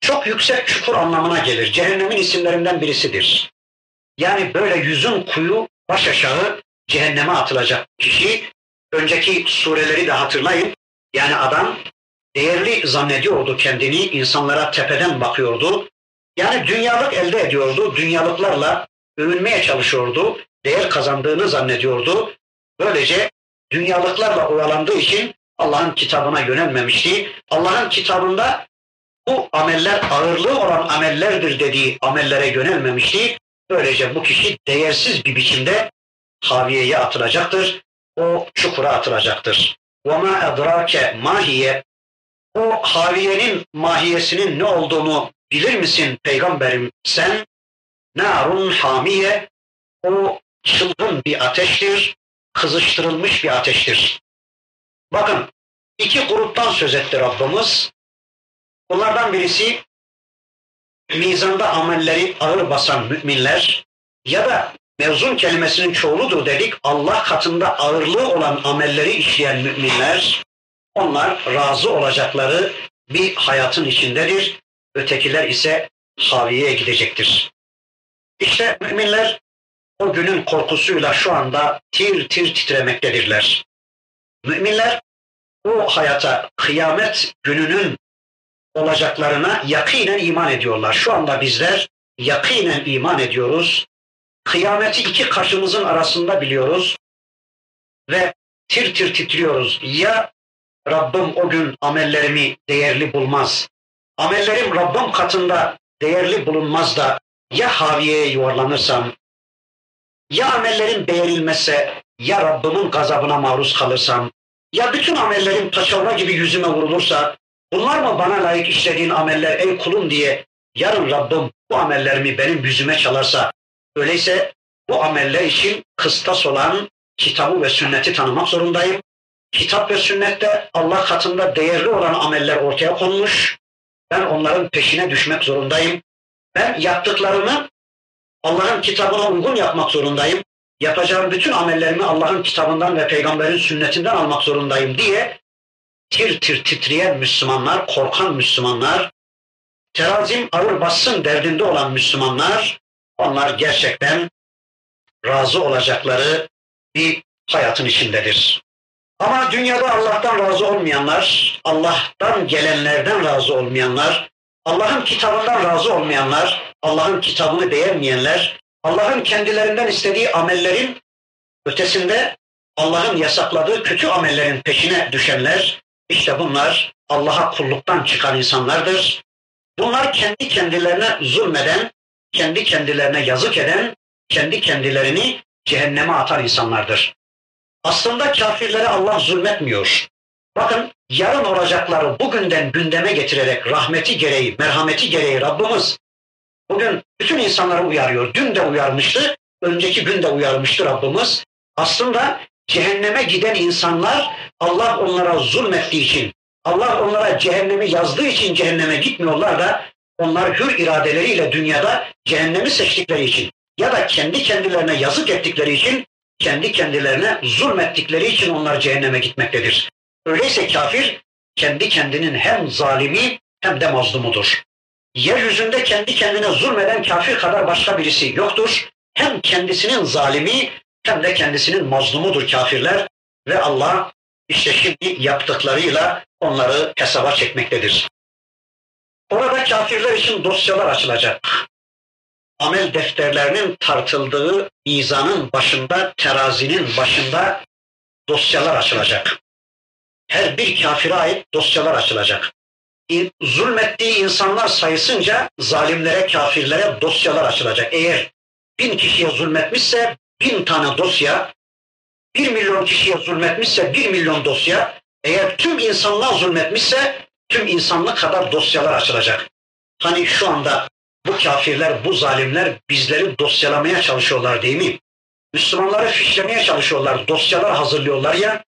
çok yüksek çukur anlamına gelir. Cehennemin isimlerinden birisidir. Yani böyle yüzün kuyu baş aşağı cehenneme atılacak kişi, önceki sureleri de hatırlayın. Yani adam değerli zannediyordu kendini, insanlara tepeden bakıyordu. Yani dünyalık elde ediyordu, dünyalıklarla övünmeye çalışıyordu, değer kazandığını zannediyordu. Böylece dünyalıklarla oyalandığı için Allah'ın kitabına yönelmemişti. Allah'ın kitabında bu ameller ağırlığı olan amellerdir dediği amellere yönelmemişti. Böylece bu kişi değersiz bir biçimde haviyeye atılacaktır. O çukura atılacaktır. وَمَا اَدْرَاكَ mahiye O haviyenin mahiyesinin ne olduğunu bilir misin peygamberim sen? Narun hamiye o çılgın bir ateştir, kızıştırılmış bir ateştir. Bakın iki gruptan söz etti Rabbimiz. Bunlardan birisi mizanda amelleri ağır basan müminler ya da mevzun kelimesinin çoğuludur dedik. Allah katında ağırlığı olan amelleri işleyen müminler onlar razı olacakları bir hayatın içindedir. Ötekiler ise haviyeye gidecektir. İşte müminler o günün korkusuyla şu anda tir tir titremektedirler. Müminler o hayata kıyamet gününün olacaklarına yakinen iman ediyorlar. Şu anda bizler yakinen iman ediyoruz. Kıyameti iki kaşımızın arasında biliyoruz ve tir tir titriyoruz. Ya Rabbim o gün amellerimi değerli bulmaz. Amellerim Rabbim katında değerli bulunmaz da ya haviyeye yuvarlanırsam, ya amellerim beğenilmezse, ya Rabbimin gazabına maruz kalırsam, ya bütün amellerim taşavra gibi yüzüme vurulursa, bunlar mı bana layık işlediğin ameller ey kulum diye yarın Rabbim bu amellerimi benim yüzüme çalarsa, öyleyse bu ameller için kıstas olan kitabı ve sünneti tanımak zorundayım. Kitap ve sünnette Allah katında değerli olan ameller ortaya konmuş. Ben onların peşine düşmek zorundayım. Ben yaptıklarımı Allah'ın kitabına uygun yapmak zorundayım. Yapacağım bütün amellerimi Allah'ın kitabından ve peygamberin sünnetinden almak zorundayım diye tir tir titreyen Müslümanlar, korkan Müslümanlar, terazim ağır bassın derdinde olan Müslümanlar, onlar gerçekten razı olacakları bir hayatın içindedir. Ama dünyada Allah'tan razı olmayanlar, Allah'tan gelenlerden razı olmayanlar, Allah'ın kitabından razı olmayanlar, Allah'ın kitabını beğenmeyenler, Allah'ın kendilerinden istediği amellerin ötesinde Allah'ın yasakladığı kötü amellerin peşine düşenler, işte bunlar Allah'a kulluktan çıkan insanlardır. Bunlar kendi kendilerine zulmeden, kendi kendilerine yazık eden, kendi kendilerini cehenneme atan insanlardır. Aslında kafirlere Allah zulmetmiyor. Bakın yarın olacakları bugünden gündeme getirerek rahmeti gereği, merhameti gereği Rabbimiz bugün bütün insanları uyarıyor. Dün de uyarmıştı, önceki gün de uyarmıştı Rabbimiz. Aslında cehenneme giden insanlar Allah onlara zulmettiği için, Allah onlara cehennemi yazdığı için cehenneme gitmiyorlar da onlar hür iradeleriyle dünyada cehennemi seçtikleri için ya da kendi kendilerine yazık ettikleri için kendi kendilerine zulmettikleri için onlar cehenneme gitmektedir. Öyleyse kafir kendi kendinin hem zalimi hem de mazlumudur. Yeryüzünde kendi kendine zulmeden kafir kadar başka birisi yoktur. Hem kendisinin zalimi hem de kendisinin mazlumudur kafirler ve Allah işte şimdi yaptıklarıyla onları hesaba çekmektedir. Orada kafirler için dosyalar açılacak. Amel defterlerinin tartıldığı izanın başında, terazinin başında dosyalar açılacak her bir kafire ait dosyalar açılacak. Zulmettiği insanlar sayısınca zalimlere, kafirlere dosyalar açılacak. Eğer bin kişiye zulmetmişse bin tane dosya, bir milyon kişiye zulmetmişse bir milyon dosya, eğer tüm insanlığa zulmetmişse tüm insanlık kadar dosyalar açılacak. Hani şu anda bu kafirler, bu zalimler bizleri dosyalamaya çalışıyorlar değil mi? Müslümanları fişlemeye çalışıyorlar, dosyalar hazırlıyorlar ya,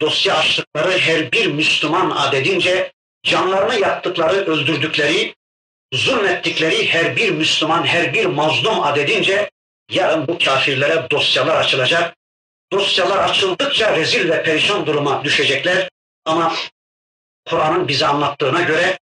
dosya açtıkları her bir Müslüman adedince canlarını yaktıkları, öldürdükleri, zulmettikleri her bir Müslüman, her bir mazlum adedince yarın bu kafirlere dosyalar açılacak. Dosyalar açıldıkça rezil ve perişan duruma düşecekler. Ama Kur'an'ın bize anlattığına göre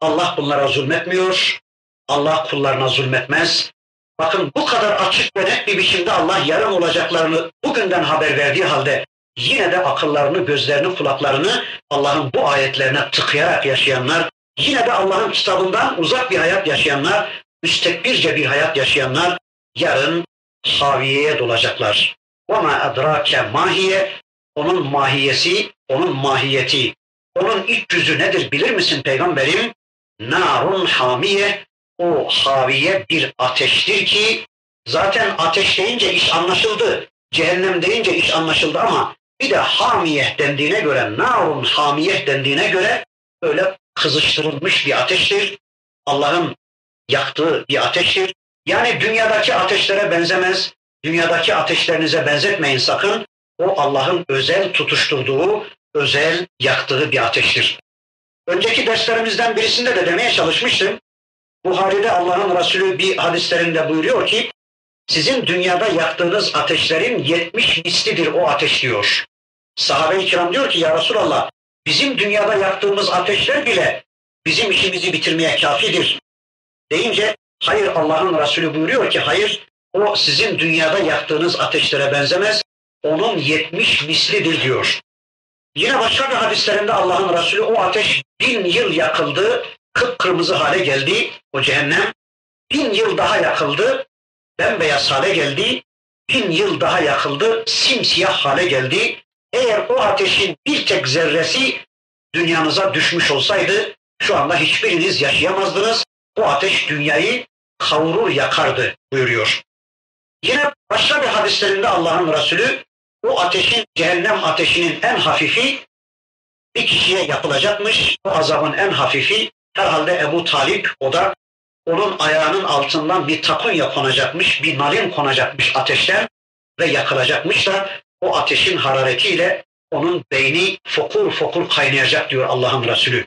Allah bunlara zulmetmiyor. Allah kullarına zulmetmez. Bakın bu kadar açık ve net bir biçimde Allah yarın olacaklarını bugünden haber verdiği halde yine de akıllarını, gözlerini, kulaklarını Allah'ın bu ayetlerine tıkayarak yaşayanlar, yine de Allah'ın kitabından uzak bir hayat yaşayanlar, müstekbirce bir hayat yaşayanlar yarın haviyeye dolacaklar. وَمَا اَدْرَاكَ mahiye Onun mahiyesi, onun mahiyeti, onun iç yüzü nedir bilir misin peygamberim? Narun hamiye, o haviye bir ateştir ki zaten ateş deyince iş anlaşıldı. Cehennem deyince iş anlaşıldı ama bir de hamiye dendiğine göre, narun hamiye dendiğine göre öyle kızıştırılmış bir ateştir. Allah'ın yaktığı bir ateştir. Yani dünyadaki ateşlere benzemez. Dünyadaki ateşlerinize benzetmeyin sakın. O Allah'ın özel tutuşturduğu, özel yaktığı bir ateştir. Önceki derslerimizden birisinde de demeye çalışmıştım. Buhari'de Allah'ın Resulü bir hadislerinde buyuruyor ki, sizin dünyada yaktığınız ateşlerin yetmiş mislidir o ateş diyor. Sahabe-i kiram diyor ki ya Resulallah bizim dünyada yaktığımız ateşler bile bizim işimizi bitirmeye kafidir. Deyince hayır Allah'ın Resulü buyuruyor ki hayır o sizin dünyada yaktığınız ateşlere benzemez. Onun yetmiş mislidir diyor. Yine başka bir hadislerinde Allah'ın Resulü o ateş bin yıl yakıldı, kıpkırmızı hale geldi o cehennem. Bin yıl daha yakıldı, bembeyaz hale geldi. Bin yıl daha yakıldı, simsiyah hale geldi. Eğer o ateşin bir tek zerresi dünyanıza düşmüş olsaydı şu anda hiçbiriniz yaşayamazdınız. O ateş dünyayı kavurur yakardı buyuruyor. Yine başka bir hadislerinde Allah'ın Resulü o ateşin, cehennem ateşinin en hafifi bir kişiye yapılacakmış. O azabın en hafifi herhalde Ebu Talip o da onun ayağının altından bir takunya konacakmış, bir nalin konacakmış ateşten ve yakılacakmış da o ateşin hararetiyle onun beyni fokur fokur kaynayacak diyor Allah'ın Resulü.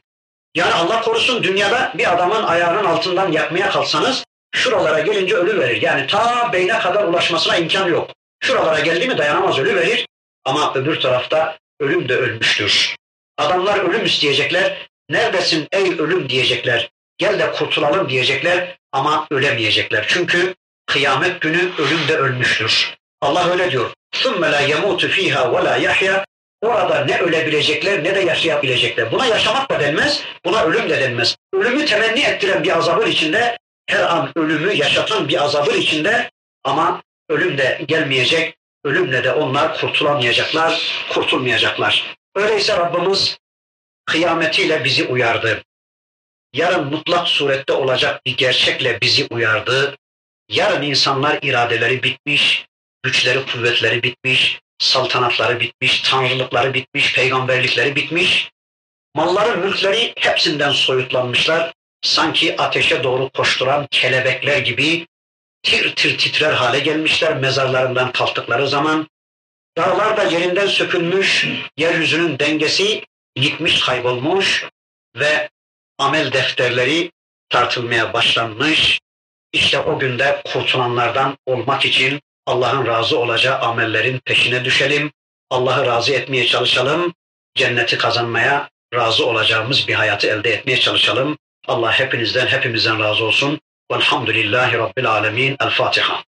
Yani Allah korusun dünyada bir adamın ayağının altından yakmaya kalksanız şuralara gelince ölü verir. Yani ta beyne kadar ulaşmasına imkan yok. Şuralara geldi mi dayanamaz ölü verir ama öbür tarafta ölüm de ölmüştür. Adamlar ölüm isteyecekler. Neredesin ey ölüm diyecekler. Gel de kurtulalım diyecekler ama ölemeyecekler. Çünkü kıyamet günü ölüm de ölmüştür. Allah öyle diyor. ثُمَّ لَا يَمُوتُ ف۪يهَا وَلَا يَحْيَا Orada ne ölebilecekler ne de yaşayabilecekler. Buna yaşamak da denmez, buna ölüm de denmez. Ölümü temenni ettiren bir azabın içinde, her an ölümü yaşatan bir azabın içinde ama ölüm de gelmeyecek, ölümle de onlar kurtulamayacaklar, kurtulmayacaklar. Öyleyse Rabbimiz kıyametiyle bizi uyardı. Yarın mutlak surette olacak bir gerçekle bizi uyardı. Yarın insanlar iradeleri bitmiş, güçleri, kuvvetleri bitmiş, saltanatları bitmiş, tanrılıkları bitmiş, peygamberlikleri bitmiş. Malları, mülkleri hepsinden soyutlanmışlar. Sanki ateşe doğru koşturan kelebekler gibi tir tir titrer hale gelmişler mezarlarından kalktıkları zaman. Dağlar da yerinden sökülmüş, yeryüzünün dengesi gitmiş, kaybolmuş ve amel defterleri tartılmaya başlanmış. İşte o günde kurtulanlardan olmak için Allah'ın razı olacağı amellerin peşine düşelim. Allah'ı razı etmeye çalışalım. Cenneti kazanmaya razı olacağımız bir hayatı elde etmeye çalışalım. Allah hepinizden, hepimizden razı olsun. Velhamdülillahi Rabbil Alemin. El Fatiha.